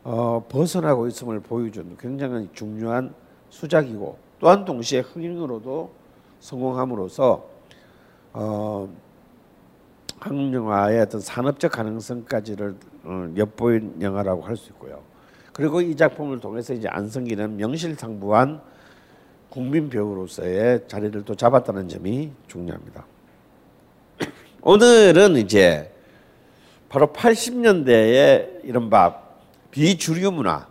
어, 벗어나고 있음을 보여준 굉장히 중요한 수작이고 또한 동시에 흥행으로도 성공함으로써 어, 한국 영화의 어떤 산업적 가능성까지를 어, 엿보인 영화라고 할 수 있고요. 그리고 이 작품을 통해서 이제 안성기는 명실상부한 국민 배우로서의 자리를 또 잡았다는 점이 중요합니다. <clears throat> 오늘은 이제 바로 80년대의 이른바 비주류 문화,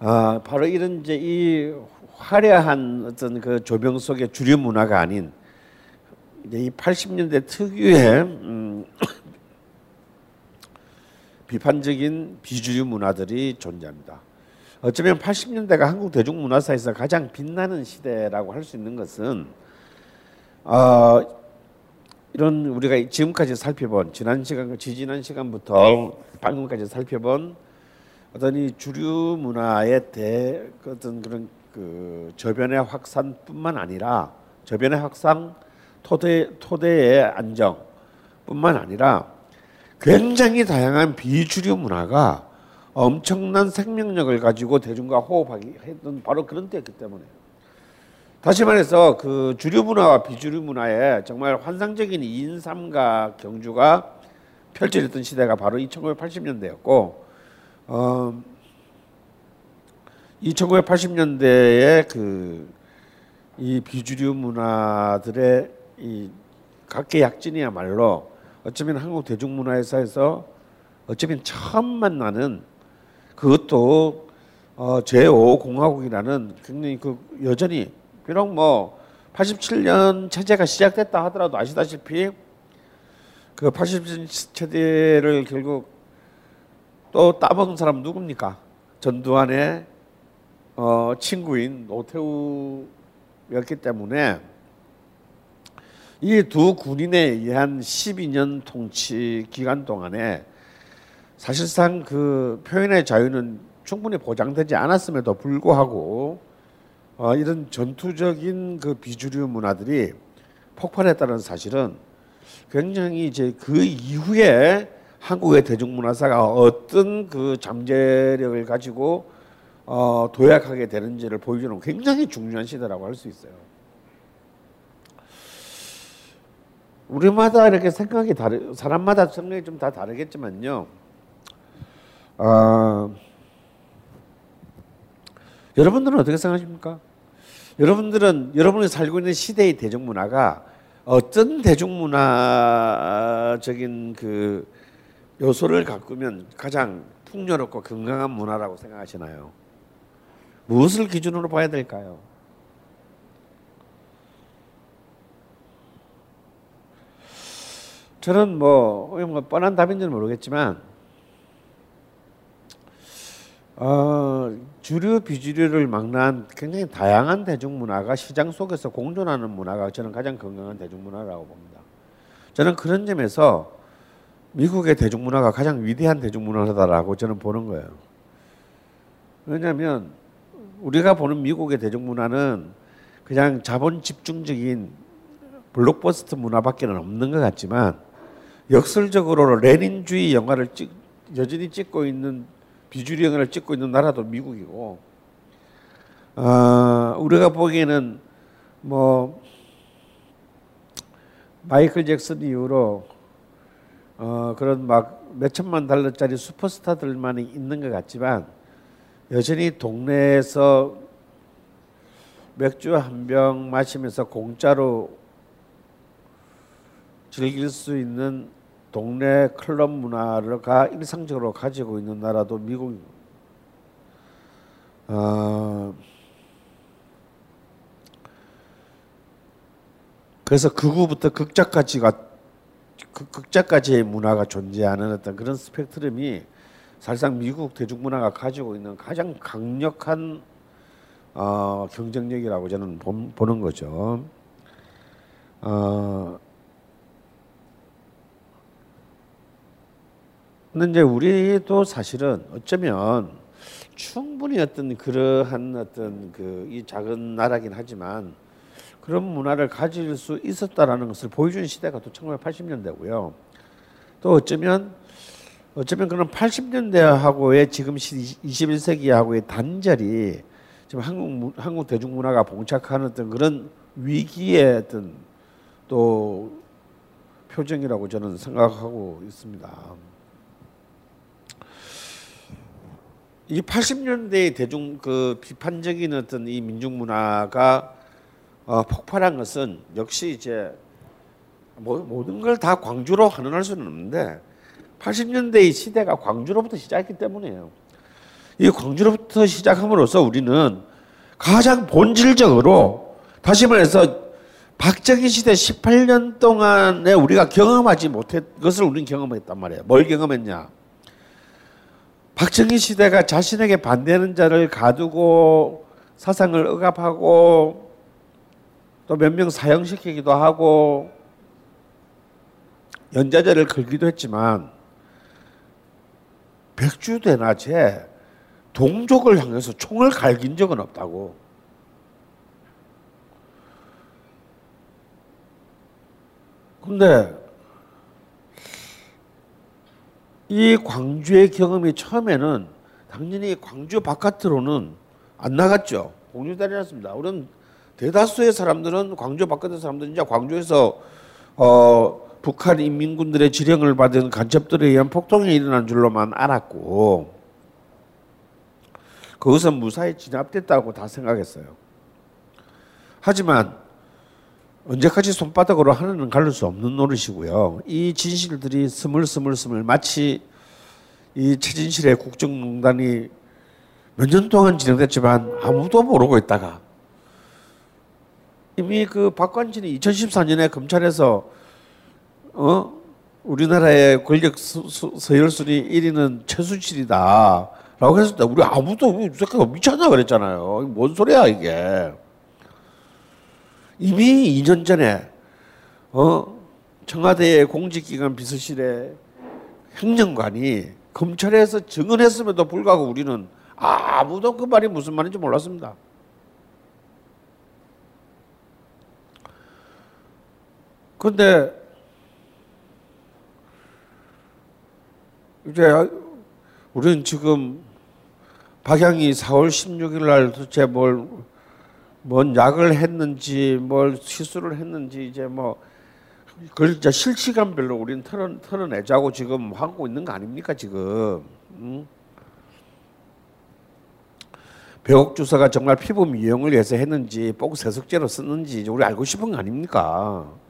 어, 바로 이런 이제 이 화려한 어떤 그 조명 속의 주류 문화가 아닌 이 80년대 특유의 음, <coughs> 비판적인 비주류 문화들이 존재합니다. 어쩌면 80년대가 한국 대중문화사에서 가장 빛나는 시대라고 할 수 있는 것은 어, 이런 우리가 지금까지 살펴본 지난 시간 지지난 시간부터 방금까지 살펴본 어떤 이 주류 문화의 대 어떤 그런 그 저변의 확산뿐만 아니라 저변의 확산 토대 토대의 안정뿐만 아니라 굉장히 다양한 비주류 문화가 엄청난 생명력을 가지고 대중과 호흡하기 했던 바로 그런 때였기 때문에. 다시 말해서 그 주류 문화와 비주류 문화의 정말 환상적인 인삼과 경주가 펼쳐졌던 시대가 바로 1980년대였고 어, 1980년대에 그 이 비주류 문화들의 이 각계 약진이야말로 어쩌면 한국 대중문화사에서 어쩌면 처음 만나는 그것도 어, 제5공화국이라는 굉장히 그 여전히 비록 뭐 87년 체제가 시작됐다 하더라도 아시다시피 그 87년 체제를 결국 또 따먹은 사람 누굽니까? 전두환의 어, 친구인 노태우였기 때문에 이 두 군인에 의한 12년 통치 기간 동안에 사실상 그 표현의 자유는 충분히 보장되지 않았음에도 불구하고 어, 이런 전투적인 그 비주류 문화들이 폭발했다는 사실은 굉장히 이제 그 이후에 한국의 대중문화사가 어떤 그 잠재력을 가지고 어, 도약하게 되는지를 보여주는 굉장히 중요한 시대라고 할 수 있어요. 우리마다 이렇게 생각이 다르 사람마다 생각이 좀 다 다르겠지만요. 어, 여러분들은 어떻게 생각하십니까? 여러분들은 여러분이 살고 있는 시대의 대중문화가 어떤 대중문화적인 그 요소를 가꾸면 가장 풍요롭고 건강한 문화라고 생각하시나요? 무엇을 기준으로 봐야 될까요? 저는 뭐, 뭐 뻔한 답인지는 모르겠지만 어, 주류 비주류를 막는 굉장히 다양한 대중문화가 시장 속에서 공존하는 문화가 저는 가장 건강한 대중문화라고 봅니다. 저는 그런 점에서 미국의 대중문화가 가장 위대한 대중문화다라고 저는 보는 거예요. 왜냐하면 우리가 보는 미국의 대중문화는 그냥 자본 집중적인 블록버스터 문화밖에는 없는 것 같지만 역설적으로 레닌주의 영화를 찍, 여전히 찍고 있는 비주류 영화를 찍고 있는 나라도 미국이고 어, 우리가 보기에는 뭐 마이클 잭슨 이후로 어, 그런 막 몇 천만 달러짜리 슈퍼스타들만이 있는 것 같지만 여전히 동네에서 맥주 한 병 마시면서 공짜로 즐길 수 있는 동네 클럽 문화가 일상적으로 가지고 있는 나라도 미국입니다. 어, 그래서 극우부터 극작까지가 극- 극작까지의 문화가 존재하는 어떤 그런 스펙트럼이 사실상 미국 대중문화가 가지고 있는 가장 강력한 어, 경쟁력이라고 저는 본- 보는 거죠. 어, 근데 이제 우리도 사실은 어쩌면 충분히 어떤 그러한 어떤 그 이 작은 나라긴 하지만 그런 문화를 가질 수 있었다라는 것을 보여준 시대가 또 1980년대고요. 또 어쩌면 어쩌면 그런 80년대하고의 지금 21세기하고의 단절이 지금 한국 문- 한국 대중문화가 봉착하는 어떤 그런 위기의 어떤 또 표정이라고 저는 생각하고 있습니다. 이 80년대의 대중 그 비판적인 어떤 이 민중 문화가 어, 폭발한 것은 역시 이제 뭐, 모든 걸 다 광주로 환원할 수는 없는데 80년대의 시대가 광주로부터 시작했기 때문이에요. 이 광주로부터 시작함으로써 우리는 가장 본질적으로 다시 말해서 박정희 시대 18년 동안에 우리가 경험하지 못했 것을 우리는 경험했단 말이에요. 뭘 경험했냐? 박정희 시대가 자신에게 반대하는 자를 가두고 사상을 억압하고 또 몇 명 사형시키기도 하고 연좌제를 걸기도 했지만 백주대낮에 동족을 향해서 총을 갈긴 적은 없다고. 근데 이 광주의 경험이 처음에는 당연히 광주 바깥으로는 안 나갔죠. 공주다리였습니다. 우리는 대다수의 사람들은 광주 바깥의 사람들은 이제 광주에서 어, 북한 인민군들의 지령을 받은 간첩들에 의한 폭동이 일어난 줄로만 알았고 그것은 무사히 진압됐다고 다 생각했어요. 하지만 언제까지 손바닥으로 하늘은 가릴 수 없는 노릇이고요. 이 진실들이 스물스물스물 마치 이 최진실의 국정농단이 몇 년 동안 진행됐지만 아무도 모르고 있다가 이미 그 박관진이 2014년에 검찰에서 어 우리나라의 권력 수, 수, 서열 순위 1위는 최순실이다. 라고 했을 때 우리 아무도 이 새끼가 미쳤나 그랬잖아요. 뭔 소리야 이게. 이미 2년 전에 어 청와대의 공직기관 비서실의 행정관이 검찰에서 증언했음에도 불구하고 우리는 아무도 그 말이 무슨 말인지 몰랐습니다. 근데 이제 우리는 지금 박양이 4월 16일 날 도대체 뭘, 뭔 약을 했는지, 뭘 시술을 했는지, 이제 뭐, 그걸 이제 실시간별로 우리는 털어, 털어내자고 지금 하고 있는 거 아닙니까, 지금. 응? 배옥 주사가 정말 피부 미용을 위해서 했는지, 꼭 세석제로 썼는지, 우리 알고 싶은 거 아닙니까?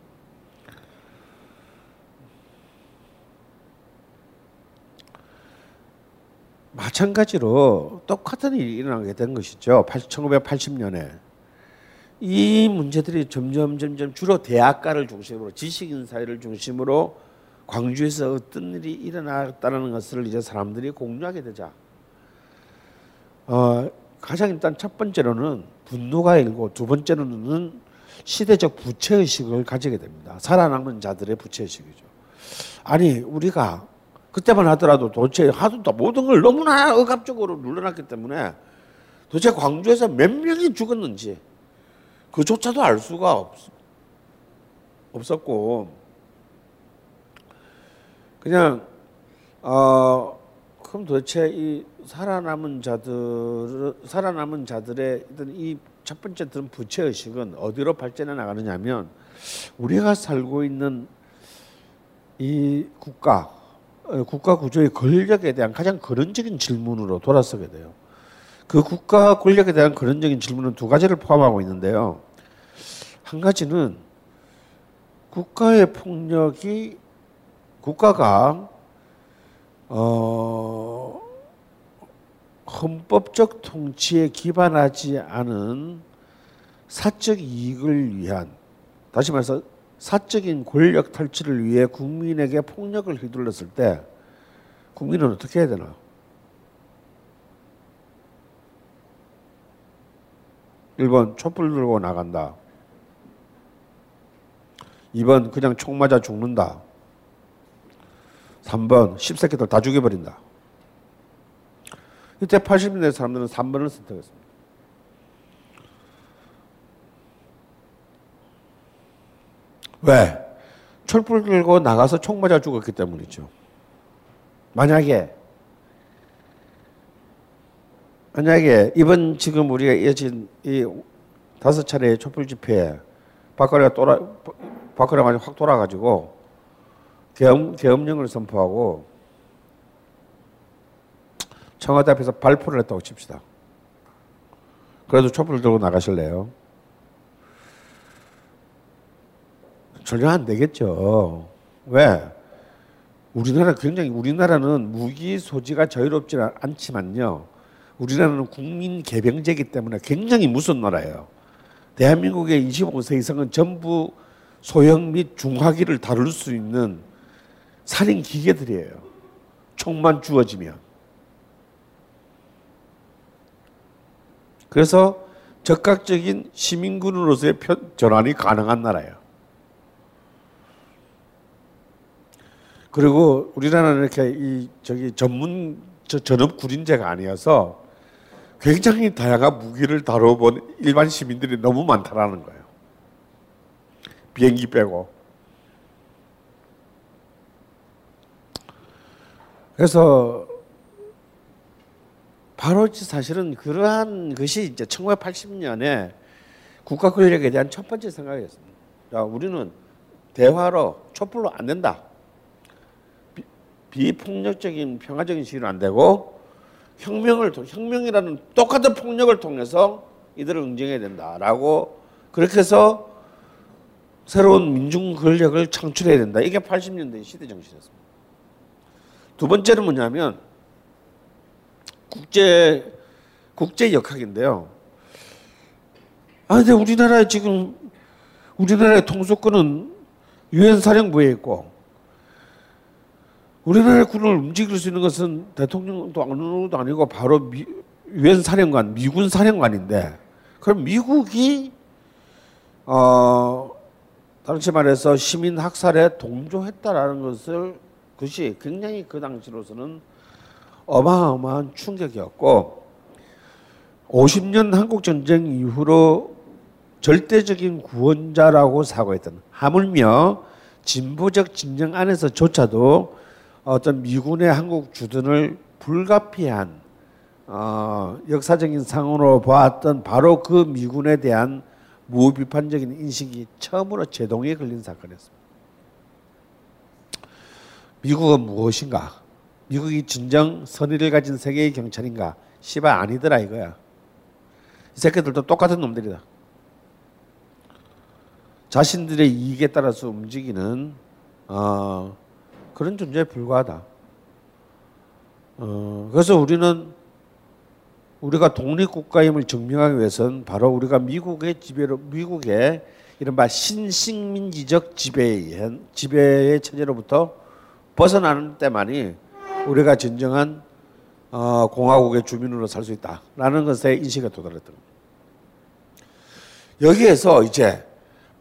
마찬가지로 똑같은 일이 일어나게 된 것이죠. 1980년에 이 문제들이 점점 점점 주로 대학가를 중심으로 지식인 사회를 중심으로 광주에서 어떤 일이 일어났다는 것을 이제 사람들이 공유하게 되자. 어, 가장 일단 첫 번째로는 분노가 일고 두 번째로는 시대적 부채 의식을 가지게 됩니다. 살아남은 자들의 부채 의식이죠. 아니 우리가 그때만 하더라도 도대체 하도 모든 걸 너무나 억압적으로 눌러놨기 때문에 도대체 광주에서 몇 명이 죽었는지 그조차도 알 수가 없, 없었고 그냥 어 그럼 도대체 이 살아남은 자들 살아남은 자들의 이첫 번째 들은 부채 의식은 어디로 발전해 나가느냐면 우리가 살고 있는 이 국가 어, 국가 구조의 권력에 대한 가장 근원적인 질문으로 돌아서게 돼요. 그 국가 권력에 대한 근원적인 질문은 두 가지를 포함하고 있는데요. 한 가지는 국가의 폭력이 국가가 어, 헌법적 통치에 기반하지 않은 사적 이익을 위한 다시 말해서 사적인 권력 탈취를 위해 국민에게 폭력을 휘둘렀을 때 국민은 어떻게 해야 되나? 1번 촛불 들고 나간다. 2번 그냥 총 맞아 죽는다. 3번 십새끼들 다 죽여버린다. 이때 80년대 사람들은 3번을 선택했습니다. 왜? 촛불 들고 나가서 총 맞아 죽었기 때문이죠. 만약에 만약에 이번 지금 우리가 이어진 이 다섯 차례의 촛불 집회에 박근혜가 돌아 박근혜가 확 돌아가지고 계엄 계엄령을 선포하고 청와대 앞에서 발표를 했다고 칩시다. 그래도 촛불 들고 나가실래요? 전혀 안 되겠죠. 왜? 우리나라 굉장히 우리나라는 무기 소지가 자유롭지 않지만요. 우리나라는 국민 개병제이기 때문에 굉장히 무서운 나라예요. 대한민국의 25세 이상은 전부 소형 및 중화기를 다룰 수 있는 살인 기계들이에요. 총만 주어지면. 그래서 적극적인 시민군으로서의 전환이 가능한 나라예요. 그리고 우리나라는 이렇게 이 저기 전문 저 전업 군인제가 아니어서 굉장히 다양한 무기를 다뤄본 일반 시민들이 너무 많다라는 거예요. 비행기 빼고. 그래서 바로 사실은 그러한 것이 이제 1980년에 국가 권력에 대한 첫 번째 생각이었습니다. 자, 우리는 대화로 촛불로 안 된다. 비, 폭력적인 평화적인 시위는 안 되고 혁명을 혁명이라는 똑같은 폭력을 통해서 이들을 응징해야 된다라고 그렇게 해서 새로운 민중 권력을 창출해야 된다. 이게 80년대 시대 정신이었습니다. 두 번째는 뭐냐면 국제 국제 역학인데요. 아 근데 우리나라 지금 우리나라의 통수권은 유엔 사령부에 있고 우리나라의 군을 움직일 수 있는 것은 대통령도 아무도 아니고 바로 유엔 사령관, 미군 사령관인데 그럼 미국이 어 당시 말해서 시민 학살에 동조했다라는 것을 그것이 굉장히 그 당시로서는 어마어마한 충격이었고 50년 한국 전쟁 이후로 절대적인 구원자라고 사고했던 하물며 진보적 진영 안에서조차도 어떤 미군의 한국 주둔을 불가피한 어, 역사적인 상으로 보았던 바로 그 미군에 대한 무비판적인 인식이 처음으로 제동에 걸린 사건이었습니다. 미국은 무엇인가? 미국이 진정 선의를 가진 세계의 경찰인가? 씨발 아니더라 이거야. 이 새끼들도 똑같은 놈들이다. 자신들의 이익에 따라서 움직이는 어, 그런 존재에 불과하다. 어, 그래서 우리는 우리가 독립국가임을 증명하기 위해서는 바로 우리가 미국의 지배로 미국의 이른바 신식민지적 지배의 지배의 체제로부터 벗어나는 때만이 우리가 진정한 어, 공화국의 주민으로 살 수 있다라는 것에 인식에 도달했던 겁니다. 여기에서 이제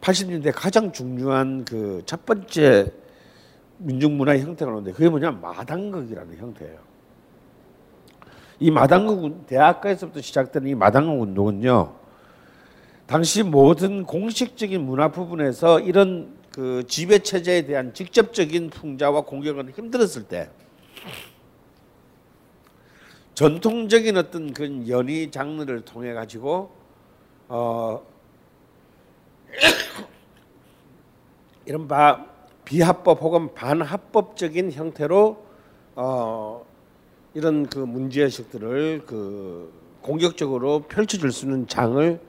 80년대 가장 중요한 그 첫 번째 민중 문화의 형태가 나오는데 그게 뭐냐 마당극이라는 형태예요. 이 마당극 대학가에서부터 시작되는 이 마당극 운동은요. 당시 모든 공식적인 문화 부분에서 이런 그 지배 체제에 대한 직접적인 풍자와 공격은 힘들었을 때 전통적인 어떤 그 연희 장르를 통해 가지고 어 <coughs> 이런 바 비합법 혹은 반합법적인 형태로 어 이런 그 문제의식들을 그 공격적으로 펼쳐줄 수 있는 장을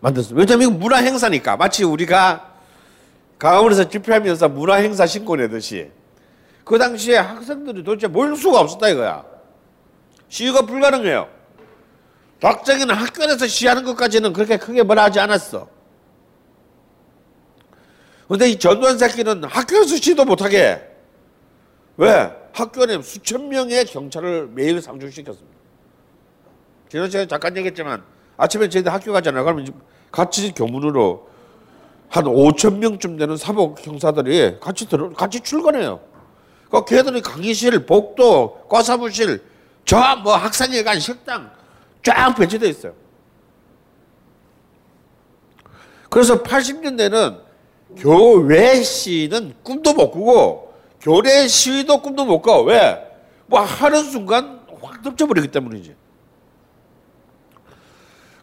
만들었습니다. 왜냐하면 이건 문화 행사니까 마치 우리가 강화문에서 집회하면서 문화 행사 신고 내듯이 그 당시에 학생들이 도대체 모일 수가 없었다 이거야. 시위가 불가능해요. 박정희는 학교에서 시위하는 것까지는 그렇게 크게 뭐라 하지 않았어. 근데 이 전두환 새끼는 학교에서 시도 못하게 왜? 학교 내 수천 명의 경찰을 매일 상주시켰습니다. 지난 시간에 잠깐 얘기했지만 아침에 저희들 학교 가잖아요. 그러면 같이 교문으로 한 5천 명쯤 되는 사복 형사들이 같이 들어 같이 출근해요. 그 걔들이 강의실, 복도, 과사무실, 저 뭐 학생회관, 식당 쫙 배치돼 있어요. 그래서 80년대는 교외 시는 꿈도 못 꾸고 교내 시위도 꿈도 못 꿔. 왜? 뭐 하는 순간 확 덮쳐버리기 때문이지.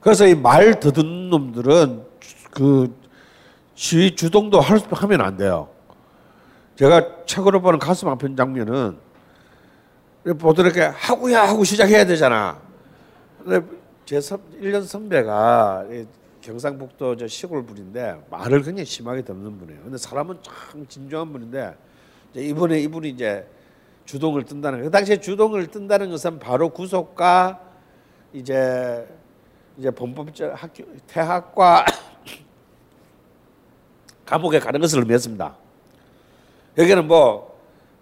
그래서 이 말 듣는 놈들은 그 시위 주동도 할, 하면 안 돼요. 제가 책으로 보는 가슴 아픈 장면은 보통 이렇게 하고야 하고 시작해야 되잖아. 근데 제 1년 선배가 경상북도 저 시골 분인데 말을 굉장히 심하게 듣는 분이에요. 근데 사람은 참 진중한 분인데 이번에 이분이 이제 주동을 뜬다는 그 당시에 주동을 뜬다는 것은 바로 구속과 이제 이제 범법적 학교 퇴학과 <coughs> 감옥에 가는 것을 의미했습니다. 여기는 뭐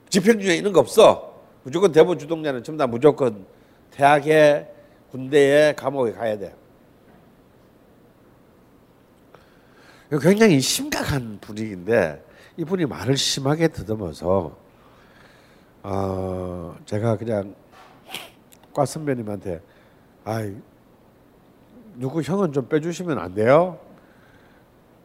집행유예 있는 거 없어. 무조건 대부 주동자는 전부 다 무조건 퇴학에 군대에 감옥에 가야 돼. 굉장히 심각한 분위기인데 이분이 말을 심하게 더듬어서 어, 제가 그냥 과 선배님한테 아 누구 형은 좀 빼주시면 안 돼요?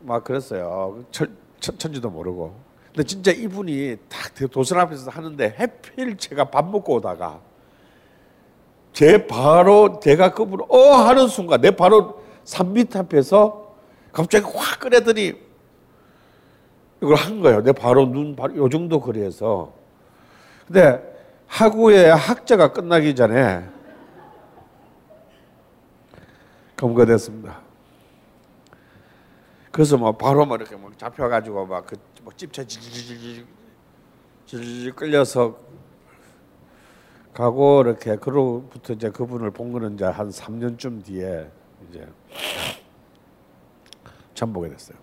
막 그랬어요. 천, 천 지도 모르고. 근데 진짜 이분이 딱 도선 앞에서 하는데 해필 제가 밥 먹고 오다가 제 바로 제가 그분 어 하는 순간 내 바로 3m 앞에서 갑자기 확 꺼내더니 이걸 한 거예요. 내 바로 눈 바로 요 정도 거리에서. 근데 하구의 학자가 끝나기 전에 검거됐습니다. 그래서 뭐 바로 막 이렇게 막 잡혀가지고 막그 집차 질질 끌려서 가고 이렇게 그로부터 이제 그분을 본 거는 이제 한 3년쯤 뒤에 이제 처음 보게 됐어요.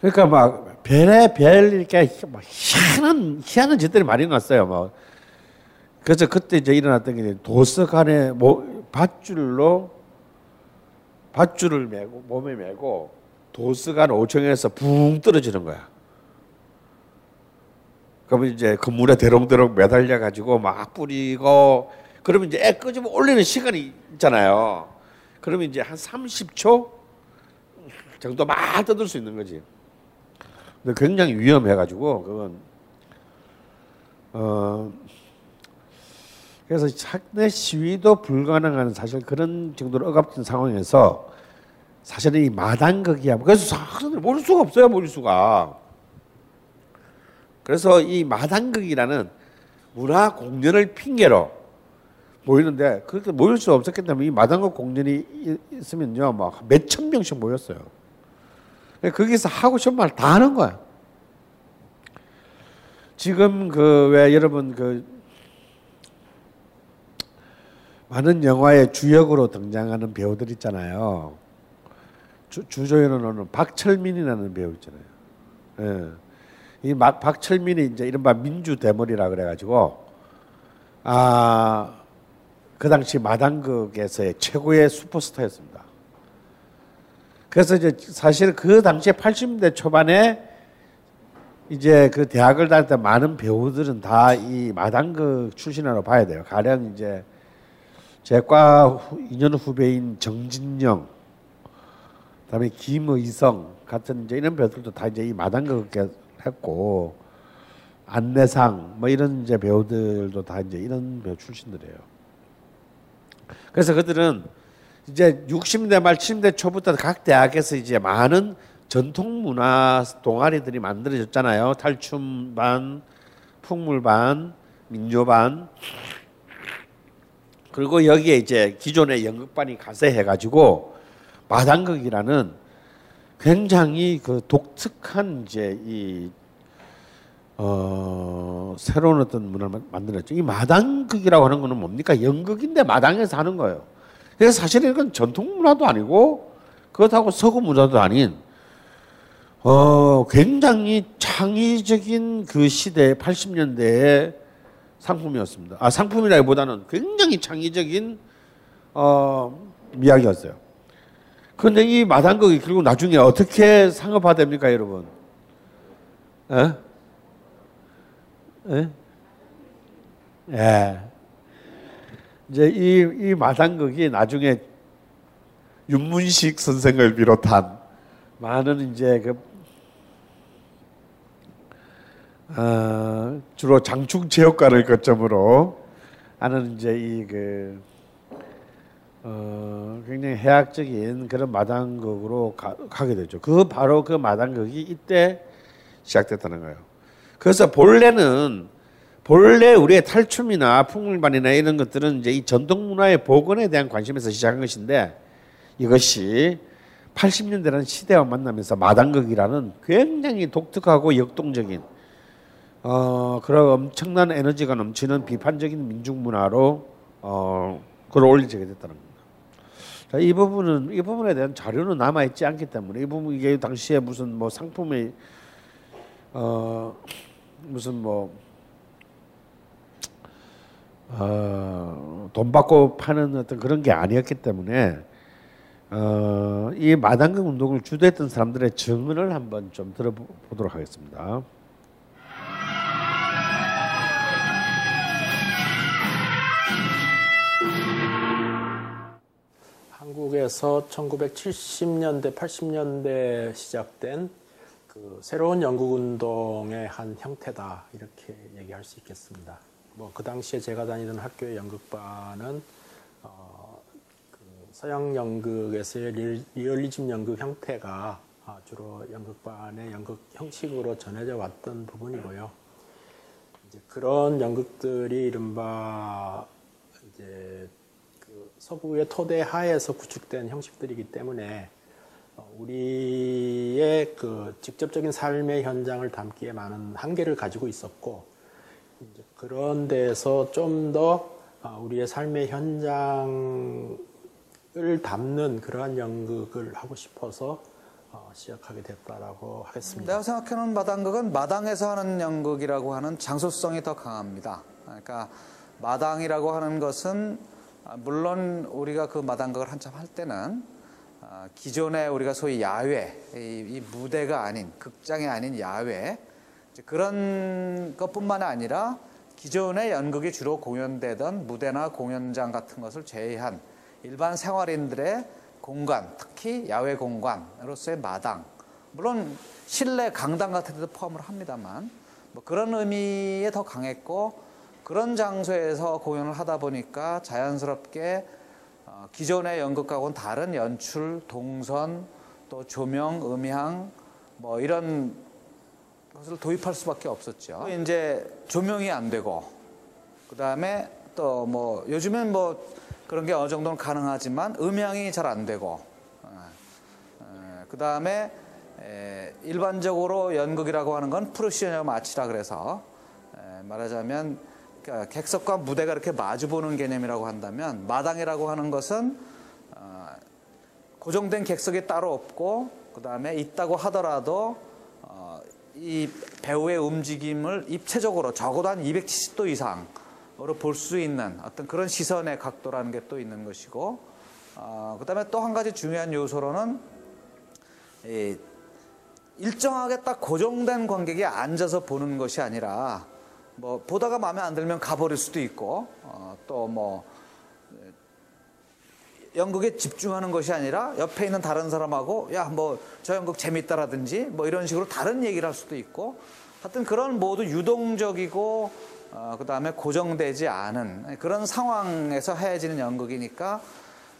그러니까 막 별의 별 이렇게 막 희한한 희한한 짓들이 많이 났어요. 뭐 그래서 그때 이제 일어났던 게 도서관에 뭐 밧줄로 밧줄을 메고 몸에 메고 도서관 5층에서 붕 떨어지는 거야. 그러면 이제 건물에 대롱대롱 매달려 가지고 막 뿌리고 그러면 이제 애 끄집어 올리는 시간이 있잖아요. 그러면 이제 한 30초 정도 막 떠들 수 있는 거지. 근데 굉장히 위험해가지고 그건 어 그래서 학내 시위도 불가능한 사실 그런 정도로 억압된 상황에서 사실은 이 마당극이야. 그래서 학생들 모를 수가 없어요, 모를 수가. 그래서 이 마당극이라는 문화 공연을 핑계로 모이는데 그렇게 모일 수 없었기 때문에 이 마당극 공연이 있으면요, 막 몇 천 명씩 모였어요. 거기서 하고 싶은 말 다 하는 거야. 지금 그 왜 여러분 그 많은 영화의 주역으로 등장하는 배우들 있잖아요. 주, 주조연으로는 박철민이라는 배우 있잖아요. 예. 이 막, 박철민이 이제 이른바 민주 대머리라 그래가지고 아그 당시 마당극에서의 최고의 슈퍼스타였습니다. 그래서 이제 사실 그 당시에 80년대 초반에 이제 그 대학을 다닐 때 많은 배우들은 다 이 마당극 출신으로 봐야 돼요. 가령 이제 제과 2년 후배인 정진영, 그다음에 김의성, 같은 이제 이런 배우들도 다 이제 이 마당극 했고 안내상 뭐 이런 이제 배우들도 다 이제 이런 배우 출신들이에요. 그래서 그들은 이제 60대 말 70대 초부터 각 대학에서 이제 많은 전통 문화 동아리들이 만들어졌잖아요. 탈춤반, 풍물반, 민요반. 그리고 여기에 이제 기존의 연극반이 가세해 가지고 마당극이라는 굉장히 그 독특한 이제 이 어, 새로운 어떤 문화를 만들었죠. 이 마당극이라고 하는 거는 뭡니까? 연극인데 마당에서 하는 거예요. 그래서 사실 이건 전통 문화도 아니고 그렇다고 서구 문화도 아닌 어, 굉장히 창의적인 그 시대 80년대의 상품이었습니다. 아, 상품이라기보다는 굉장히 창의적인 어, 이야기였어요. 그런데 이 마당극이 결국 나중에 어떻게 상업화됩니까, 여러분? 에? 에? 예. 이제 이, 이 마당극이 나중에 윤문식 선생을 비롯한 많은 이제 그 어, 주로 장충 체육관을 거점으로 하는 이제 이그 어, 굉장히 해학적인 그런 마당극으로 가, 가게 되죠. 그 바로 그 마당극이 이때 시작됐다는 거예요. 그래서 본래는 본래 우리의 탈춤이나 풍물반이나 이런 것들은 이제 이 전통 문화의 복원에 대한 관심에서 시작한 것인데 이것이 80년대라는 시대와 만나면서 마당극이라는 굉장히 독특하고 역동적인 어, 그런 엄청난 에너지가 넘치는 비판적인 민중 문화로 어, 그걸 올리게 됐다는 겁니다. 자, 이 부분은 이 부분에 대한 자료는 남아 있지 않기 때문에 이 부분 이게 당시에 무슨 뭐 상품의 어 무슨 뭐 어, 돈 받고 파는 어떤 그런 게 아니었기 때문에 어, 이 마당극 운동을 주도했던 사람들의 증언을 한번 좀 들어보도록 하겠습니다. 한국에서 1970년대, 80년대 시작된 그 새로운 연극 운동의 한 형태다 이렇게 얘기할 수 있겠습니다. 뭐 그 당시에 제가 다니던 학교의 연극반은 어, 그 서양 연극에서의 리얼리즘 연극 형태가 아, 주로 연극반의 연극 형식으로 전해져 왔던 부분이고요. 이제 그런 연극들이 이른바 이제 그 서구의 토대 하에서 구축된 형식들이기 때문에 어, 우리의 그 직접적인 삶의 현장을 담기에 많은 한계를 가지고 있었고 그런 데서 좀더 아, 우리의 삶의 현장을 담는 그러한 연극을 하고 싶어서 어, 시작하게 됐다라고 하겠습니다. 내가 생각하는 마당극은 마당에서 하는 연극이라고 하는 장소성이 더 강합니다. 그러니까 마당이라고 하는 것은 아, 물론 우리가 그 마당극을 한참 할 때는 아, 기존에 우리가 소위 야외, 이 무대가 아닌 극장이 아닌 야외 그런 것뿐만 아니라 기존의 연극이 주로 공연되던 무대나 공연장 같은 것을 제외한 일반 생활인들의 공간, 특히 야외 공간으로서의 마당, 물론 실내 강당 같은 데도 포함을 합니다만 뭐 그런 의미에 더 강했고 그런 장소에서 공연을 하다 보니까 자연스럽게 어, 기존의 연극하고는 다른 연출, 동선, 또 조명, 음향 뭐 이런 것을 도입할 수밖에 없었죠. 이제 조명이 안 되고 그 다음에 또 뭐 요즘엔 뭐 그런 게 어느 정도는 가능하지만 음향이 잘 안 되고 어, 어, 그 다음에 일반적으로 연극이라고 하는 건 프로시오녀 마치라 그래서 말하자면 그러니까 객석과 무대가 이렇게 마주보는 개념이라고 한다면 마당이라고 하는 것은 어, 고정된 객석이 따로 없고 그 다음에 있다고 하더라도 어, 이 배우의 움직임을 입체적으로 적어도 한 270도 이상으로 볼 수 있는 어떤 그런 시선의 각도라는 게 또 있는 것이고 어, 그 다음에 또 한 가지 중요한 요소로는 일정하게 딱 고정된 관객이 앉아서 보는 것이 아니라 뭐 보다가 마음에 안 들면 가버릴 수도 있고 어, 또뭐 연극에 집중하는 것이 아니라 옆에 있는 다른 사람하고 야 뭐 저 연극 재밌다라든지 뭐 이런 식으로 다른 얘기를 할 수도 있고 하여튼 그런 모두 유동적이고 어, 그다음에 고정되지 않은 그런 상황에서 해지는 연극이니까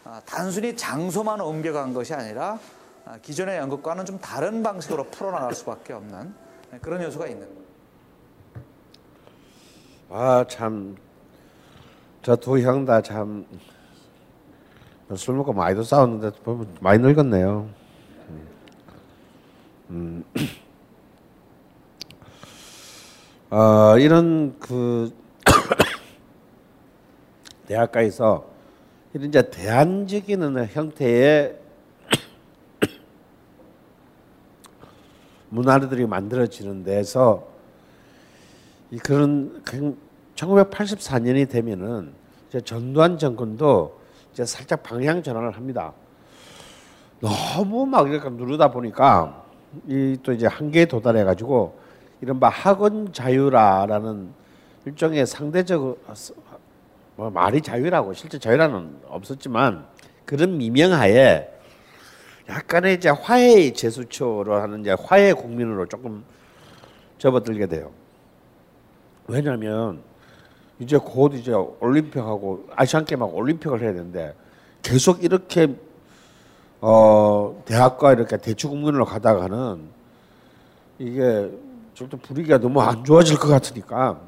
어, 단순히 장소만 옮겨간 것이 아니라 어, 기존의 연극과는 좀 다른 방식으로 풀어나갈 수밖에 없는 그런 요소가 있는 거예요. 아참 저 두 형 다참 술 먹고 많이도 싸웠는데 보면 많이 늙었네요. 음. 어, 이런 그 <coughs> 대학가에서 이런 이제 대안적인 형태의 <coughs> 문화들이 만들어지는 데서 이 그런 1984년이 되면은 이제 전두환 정권도 이제 살짝 방향 전환을 합니다. 너무 막 이렇게 누르다 보니까 이 또 이제 한계에 도달해 가지고 이른바 학원 자유라라는 일종의 상대적 뭐 말이 자유라고 실제 자유라는 없었지만 그런 미명하에 약간의 이제 화해의 제수초로 하는 이제 화해 국민으로 조금 접어들게 돼요. 왜냐하면 이제 곧 이제 올림픽하고 아시안 게임하고 올림픽을 해야 되는데 계속 이렇게 어 대학과 이렇게 대치 국민으로 가다가는 이게 좀더 분위기가 너무 안 좋아질 것 같으니까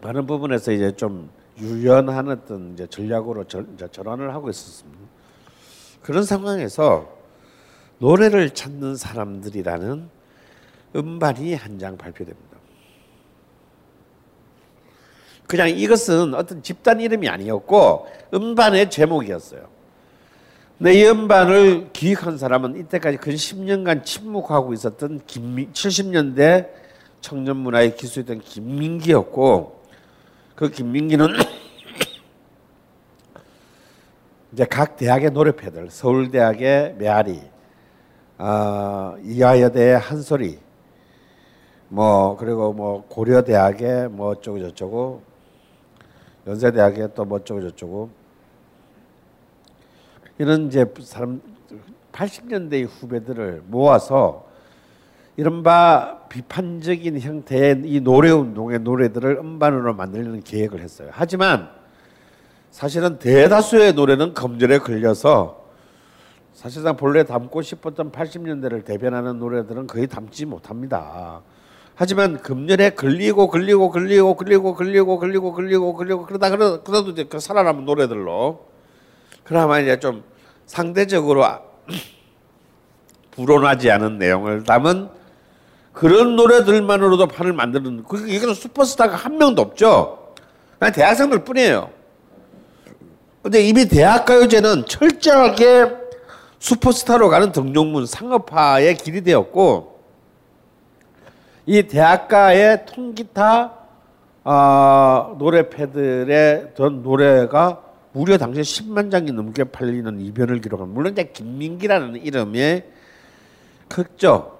많은 부분에서 이제 좀 유연한 어떤 이제 전략으로 전, 이제 전환을 하고 있었습니다. 그런 상황에서 노래를 찾는 사람들이라는 음반이 한 장 발표됩니다. 그냥 이것은 어떤 집단 이름이 아니었고 음반의 제목이었어요. 근데 이 음반을 기획한 사람은 이때까지 근 10년간 침묵하고 있었던 김미, 70년대 청년 문화의 기수였던 김민기였고 그 김민기는 <coughs> 이제 각 대학의 노래패들 서울대학의 메아리, 어, 이화여대의 한소리, 뭐 그리고 뭐 고려대학의 뭐 어쩌고 저쩌고 연세대학의 또뭐 어쩌고 저쩌고 이런 이제 사람 80년대의 후배들을 모아서 이른바 비판적인 형태의 이 노래 운동의 노래들을 음반으로 만들려는 계획을 했어요. 하지만 사실은 대다수의 노래는 검열에 걸려서 사실상 본래 담고 싶었던 80년대를 대변하는 노래들은 거의 담지 못합니다. 하지만 금년에 걸리고 걸리고 걸리고 걸리고 걸리고 걸리고 걸리고 걸리고 그러다 그러 그래도 이제 그 살아남은 노래들로 그나마 이제 좀 상대적으로 <clears throat> 불온하지 않은 내용을 담은 그런 노래들만으로도 판을 만드는 그 이거는 슈퍼스타가 한 명도 없죠. 그냥 대학생들 뿐이에요. 근데 이미 대학가요제는 철저하게 슈퍼스타로 가는 등용문 상업화의 길이 되었고 이 대학가의 통기타 어, 노래패들의 던 노래가 무려 당시 10만 장이 넘게 팔리는 이변을 기록한 물론 이제 김민기라는 이름이 컸죠.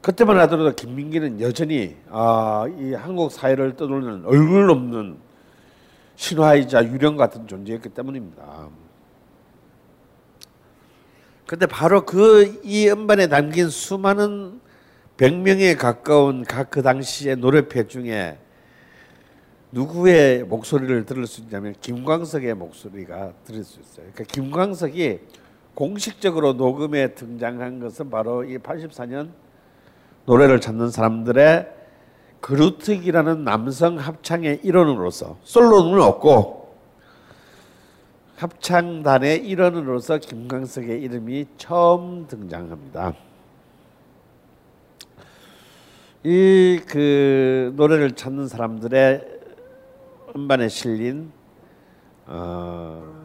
그때만 하더라도 김민기는 여전히 아, 이 한국 사회를 떠돌리는 얼굴 없는 신화이자 유령 같은 존재였기 때문입니다. 근데 바로 그 이 음반에 담긴 수많은 100명에 가까운 각 그 당시의 노래패 중에 누구의 목소리를 들을 수 있냐면 김광석의 목소리가 들을 수 있어요. 그러니까 김광석이 공식적으로 녹음에 등장한 것은 바로 이 84년 노래를 찾는 사람들의 그루트기라는 남성 합창의 일원으로서 솔로는 없고 합창단의 일원으로서 김광석의 이름이 처음 등장합니다. 이 그 노래를 찾는 사람들의 음반에 실린 어,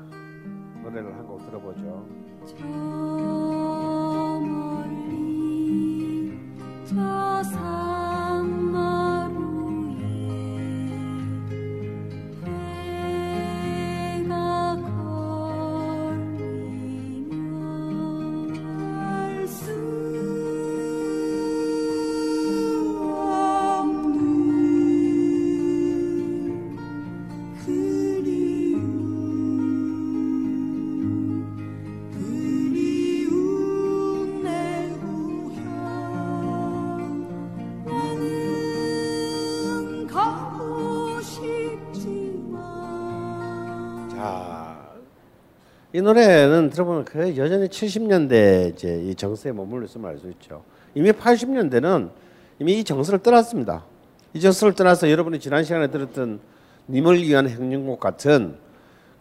이 노래는 들어보면 그 여전히 70년대 이제 이 정서에 머물러 있음을 알 수 있죠. 이미 80년대는 이미 이 정서를 떠났습니다. 이 정서를 떠나서 여러분이 지난 시간에 들었던 님을 위한 행진곡 같은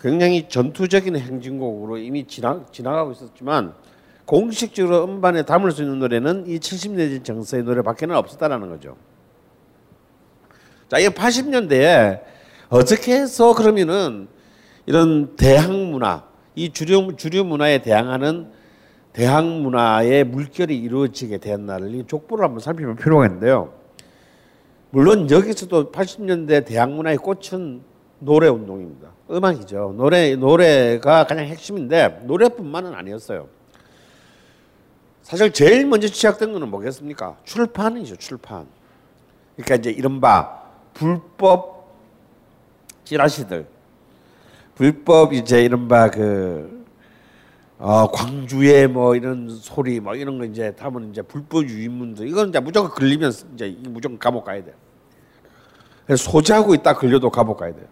굉장히 전투적인 행진곡으로 이미 지나, 지나가고 있었지만 공식적으로 음반에 담을 수 있는 노래는 이 70년대 정서의 노래밖에는 없었다라는 거죠. 자, 이 80년대에 어떻게 해서 그러면은 이런 대항 문화, 이 주류 주류 문화에 대항하는 대항 문화의 물결이 이루어지게 되었나를 이 족보를 한번 살펴볼 필요가 있는데요. 물론 여기서도 80년대 대항 문화의 꽃은 노래 운동입니다. 음악이죠. 노래 노래가 가장 핵심인데 노래뿐만은 아니었어요. 사실 제일 먼저 시작된 거는 뭐겠습니까? 출판이죠, 출판. 그러니까 이제 이른바 불법 찌라시들, 불법 이제 이른바 그 어, 광주의 뭐 이런 소리 뭐 이런 거 이제 담은 이제 불법 유인문들 이건 이제 무조건 걸리면 이제 무조건 감옥 가야 돼요. 소지하고 있다 걸려도 감옥 가야 돼요.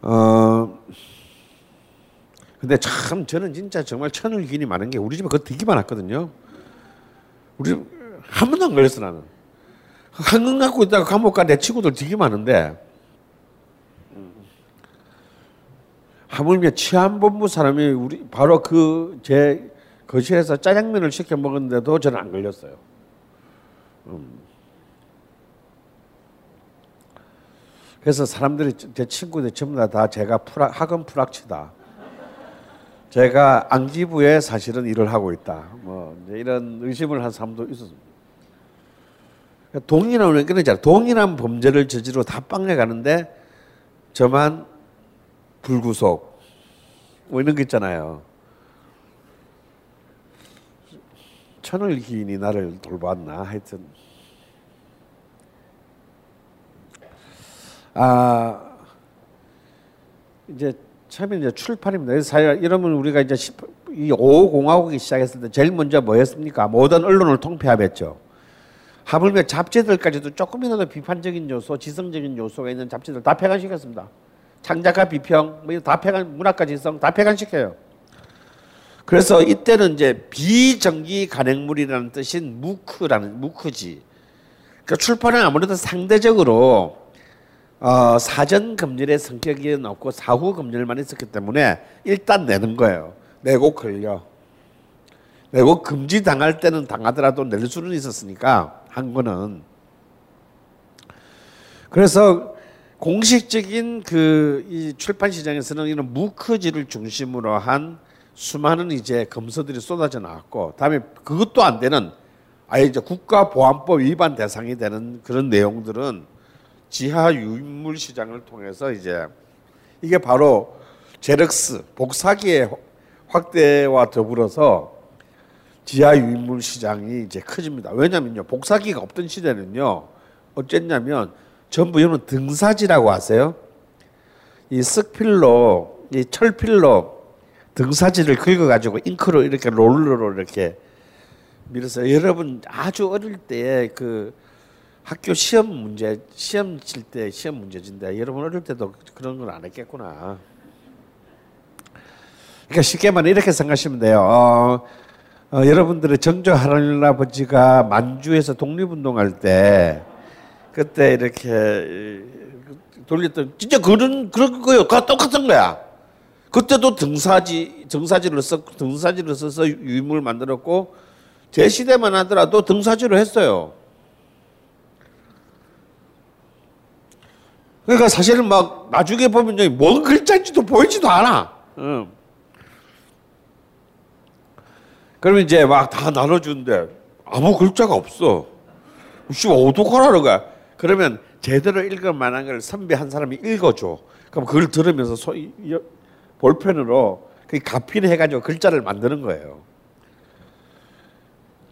어 근데 참 저는 진짜 정말 천을 기인이 많은 게 우리 집에 그거 되게 많았거든요. 우리 집한 번도 안 걸렸어 나는. 한강 갖고 있다가 감옥 가 내 친구들 되게 많은데 하물며 치안본부 사람이 우리 바로 그 제 거실에서 짜장면을 시켜 먹었는데도 저는 안 걸렸어요. 음. 그래서 사람들이 제 친구들 전부 다, 다 제가 프락, 학원 프락치다. 제가 안기부에 사실은 일을 하고 있다. 뭐 이런 의심을 한 사람도 있었습니다. 동일한 그러잖아. 동일한 범죄를 저지르고 다 빵에 가는데 저만 불구속 뭐 이런 거 있잖아요. 천을 기인이 나를 돌봤나 하여튼 아 이제 처음에 이제 출판입니다. 사실 이러면 우리가 이제 이 5공화국이 시작했을 때 제일 먼저 뭐였습니까? 모든 언론을 통폐합했죠. 하물며 잡지들까지도 조금이라도 비판적인 요소, 지성적인 요소가 있는 잡지들 다 폐간시켰습니다. 창작가 비평, 뭐 다 폐간, 문학가 지성 다 폐간시켜요. 그래서 이때는 이제 비정기 간행물이라는 뜻인 무크라는 무크지. 그러니까 출판은 아무래도 상대적으로 어, 사전 검열의 성격이 없고 사후 검열만 있었기 때문에 일단 내는 거예요. 내고 걸려. 내고 금지 당할 때는 당하더라도 낼 수는 있었으니까 한 거는. 그래서 공식적인 그 이 출판 시장에서는 이런 무크지를 중심으로 한 수많은 이제 검서들이 쏟아져 나왔고, 다음에 그것도 안 되는 아예 이제 국가보안법 위반 대상이 되는 그런 내용들은 지하 유인물 시장을 통해서 이제 이게 바로 제럭스 복사기의 확대와 더불어서 지하 유인물 시장이 이제 커집니다. 왜냐면요 복사기가 없던 시대는요 어쨌냐면 전부 여러분 등사지라고 아세요? 이 쓱필로 이 철필로 등사지를 긁어가지고 잉크로 이렇게 롤러로 이렇게 밀어서 여러분 아주 어릴 때 그 학교 시험 문제 시험 칠 때 시험 문제진데 여러분 어릴 때도 그런 걸 안 했겠구나. 그러니까 쉽게 말해 이렇게 생각하시면 돼요. 어, 어, 여러분들의 정조 할아버지가 만주에서 독립운동할 때 그때 이렇게 돌렸던 진짜 그런 그런. 그 똑같은 거야. 그때도 등사지 등사지를 써 등사지를 써서 유물을 만들었고 제 시대만 하더라도 등사지로 했어요. 그러니까 사실은 막 나중에 보면 뭔 글자인지도 보이지도 않아. 응. 그러면 이제 막 다 나눠주는데 아무 글자가 없어. 씨 어떡하라는 거야. 그러면 제대로 읽을 만한 걸 선배 한 사람이 읽어줘. 그럼 그걸 들으면서 소, 볼펜으로 그 가필해가지고 글자를 만드는 거예요.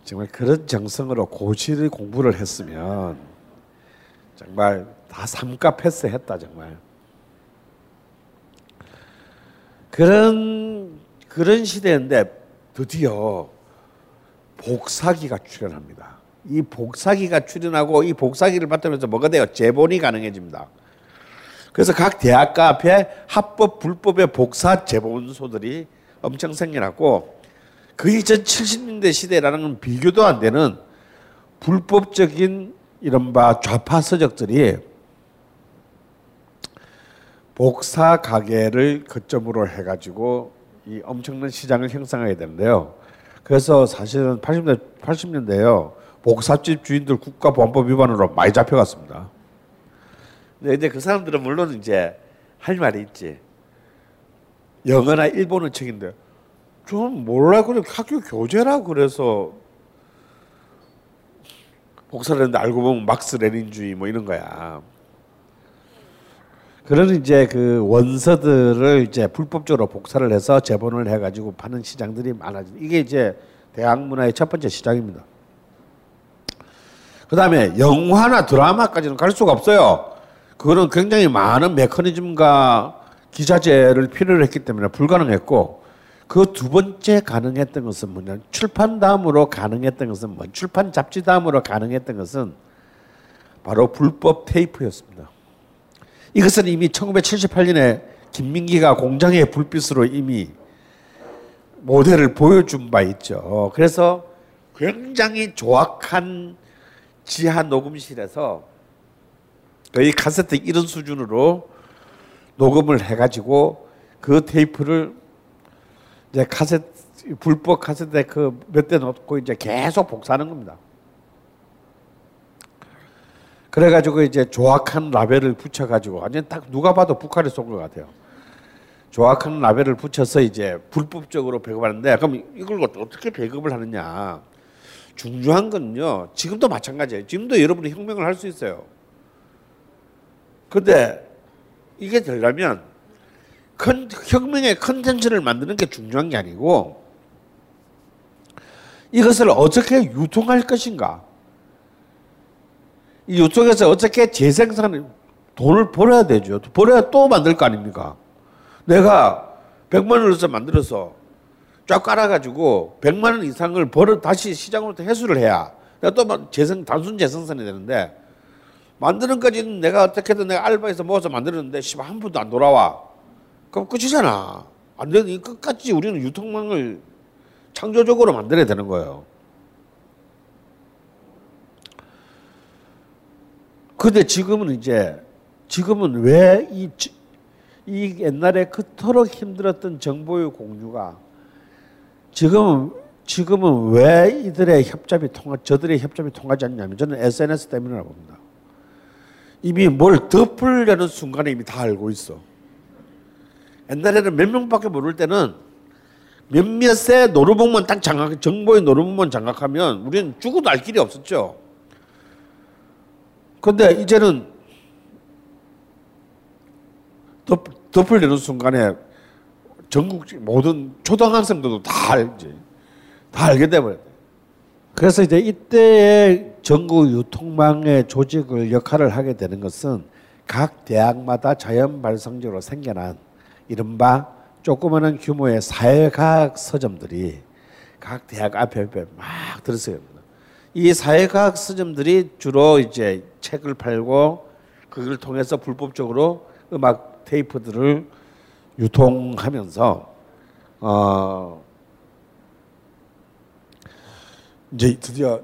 정말 그런 정성으로 고시를 공부를 했으면 정말 다 삼가 패스했다 정말. 그런 그런 시대인데 드디어 복사기가 출현합니다. 이 복사기가 출현하고 이 복사기를 바탕으로 뭐가 돼요? 재본이 가능해집니다. 그래서 각 대학가 앞에 합법 불법의 복사 재본소들이 엄청 생겨났고 그 이전 70년대 시대라는 건 비교도 안 되는 불법적인 이른바 좌파 서적들이 복사 가게를 거점으로 해가지고 이 엄청난 시장을 형성하게 되는데요. 그래서 사실은 80년대 80년대요 복사집 주인들 국가보안법 위반으로 많이 잡혀갔습니다. 근데 이제 그 사람들은 물론 이제 할 말이 있지. 영어나 일본어 책인데 좀 몰라 그냥 학교 교재라 그래서 복사를 했는데 알고 보면 막스 레닌주의 뭐 이런 거야. 그런 이제 그 원서들을 이제 불법적으로 복사를 해서 재본을 해가지고 파는 시장들이 많아지. 이게 이제 대학 문화의 첫 번째 시장입니다. 그 다음에 영화나 드라마까지는 갈 수가 없어요. 그거는 굉장히 많은 메커니즘과 기자재를 필요로 했기 때문에 불가능했고 그 두 번째 가능했던 것은 뭐냐 출판 다음으로 가능했던 것은 뭐 출판 잡지 다음으로 가능했던 것은 바로 불법 테이프였습니다. 이것은 이미 1978년에 김민기가 공장의 불빛으로 이미 모델을 보여준 바 있죠. 그래서 굉장히 조악한 지하 녹음실에서 거의 카세트 이런 수준으로 녹음을 해가지고 그 테이프를 이제 카세트 불법 카세트에 그 몇 대 넣고 이제 계속 복사하는 겁니다. 그래가지고 이제 조악한 라벨을 붙여가지고 완전 딱 누가 봐도 북한에 쏜것 같아요. 조악한 라벨을 붙여서 이제 불법적으로 배급하는데 그럼 이걸 어떻게 배급을 하느냐? 중요한 건요. 지금도 마찬가지예요. 지금도 여러분이 혁명을 할 수 있어요. 근데 이게 되려면 큰 혁명의 컨텐츠를 만드는 게 중요한 게 아니고 이것을 어떻게 유통할 것인가. 이 이쪽에서 어떻게 재생산을 돈을 벌어야 되죠. 벌어야 또 만들 거 아닙니까? 내가 100만 원을 만들어서 쫙 깔아가지고 100만 원 이상을 벌어 다시 시장으로 회수를 해야 또 재생 단순 재생산이 되는데 만드는 까지는 내가 어떻게든 내가 알바해서 모아서 만들었는데 씨발 한 푼도 안 돌아와. 그럼 끝이잖아. 안 되니 끝까지 우리는 유통망을 창조적으로 만들어야 되는 거예요. 근데 지금은 이제 지금은 왜이 이 옛날에 그토록 힘들었던 정보의 공유가 지금은 지금은 왜 이들의 협잡이 통하 저들의 협잡이 통하지 않냐면 저는 SNS 때문이라고 봅니다. 이미 뭘 덮으려는 순간에 이미 다 알고 있어. 옛날에는 몇 명밖에 모를 때는 몇몇의 노루봉만 딱 장악, 정보의 노루봉만 장악하면 우리는 죽어도 알 길이 없었죠. 근데 이제는 덮, 덮으려는 순간에 전국 모든 초등학생들도 다 알지. 다 알게 돼버렸 그래서 이제 이때의 전국 유통망의 조직을 역할을 하게 되는 것은 각 대학마다 자연 발생적으로 생겨난 이른바 조그마한 규모의 사회과학 서점들이 각 대학 앞에 막 들었어요. 이 사회과학 서점들이 주로 이제 책을 팔고 그걸 통해서 불법적으로 음악 테이프들을 유통하면서 어 이제 드디어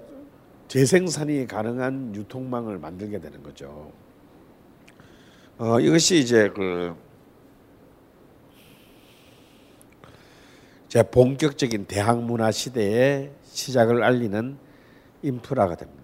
재생산이 가능한 유통망을 만들게 되는 거죠. 어 이것이 이제 그제 본격적인 대학 문화 시대의 시작을 알리는 인프라가 됩니다.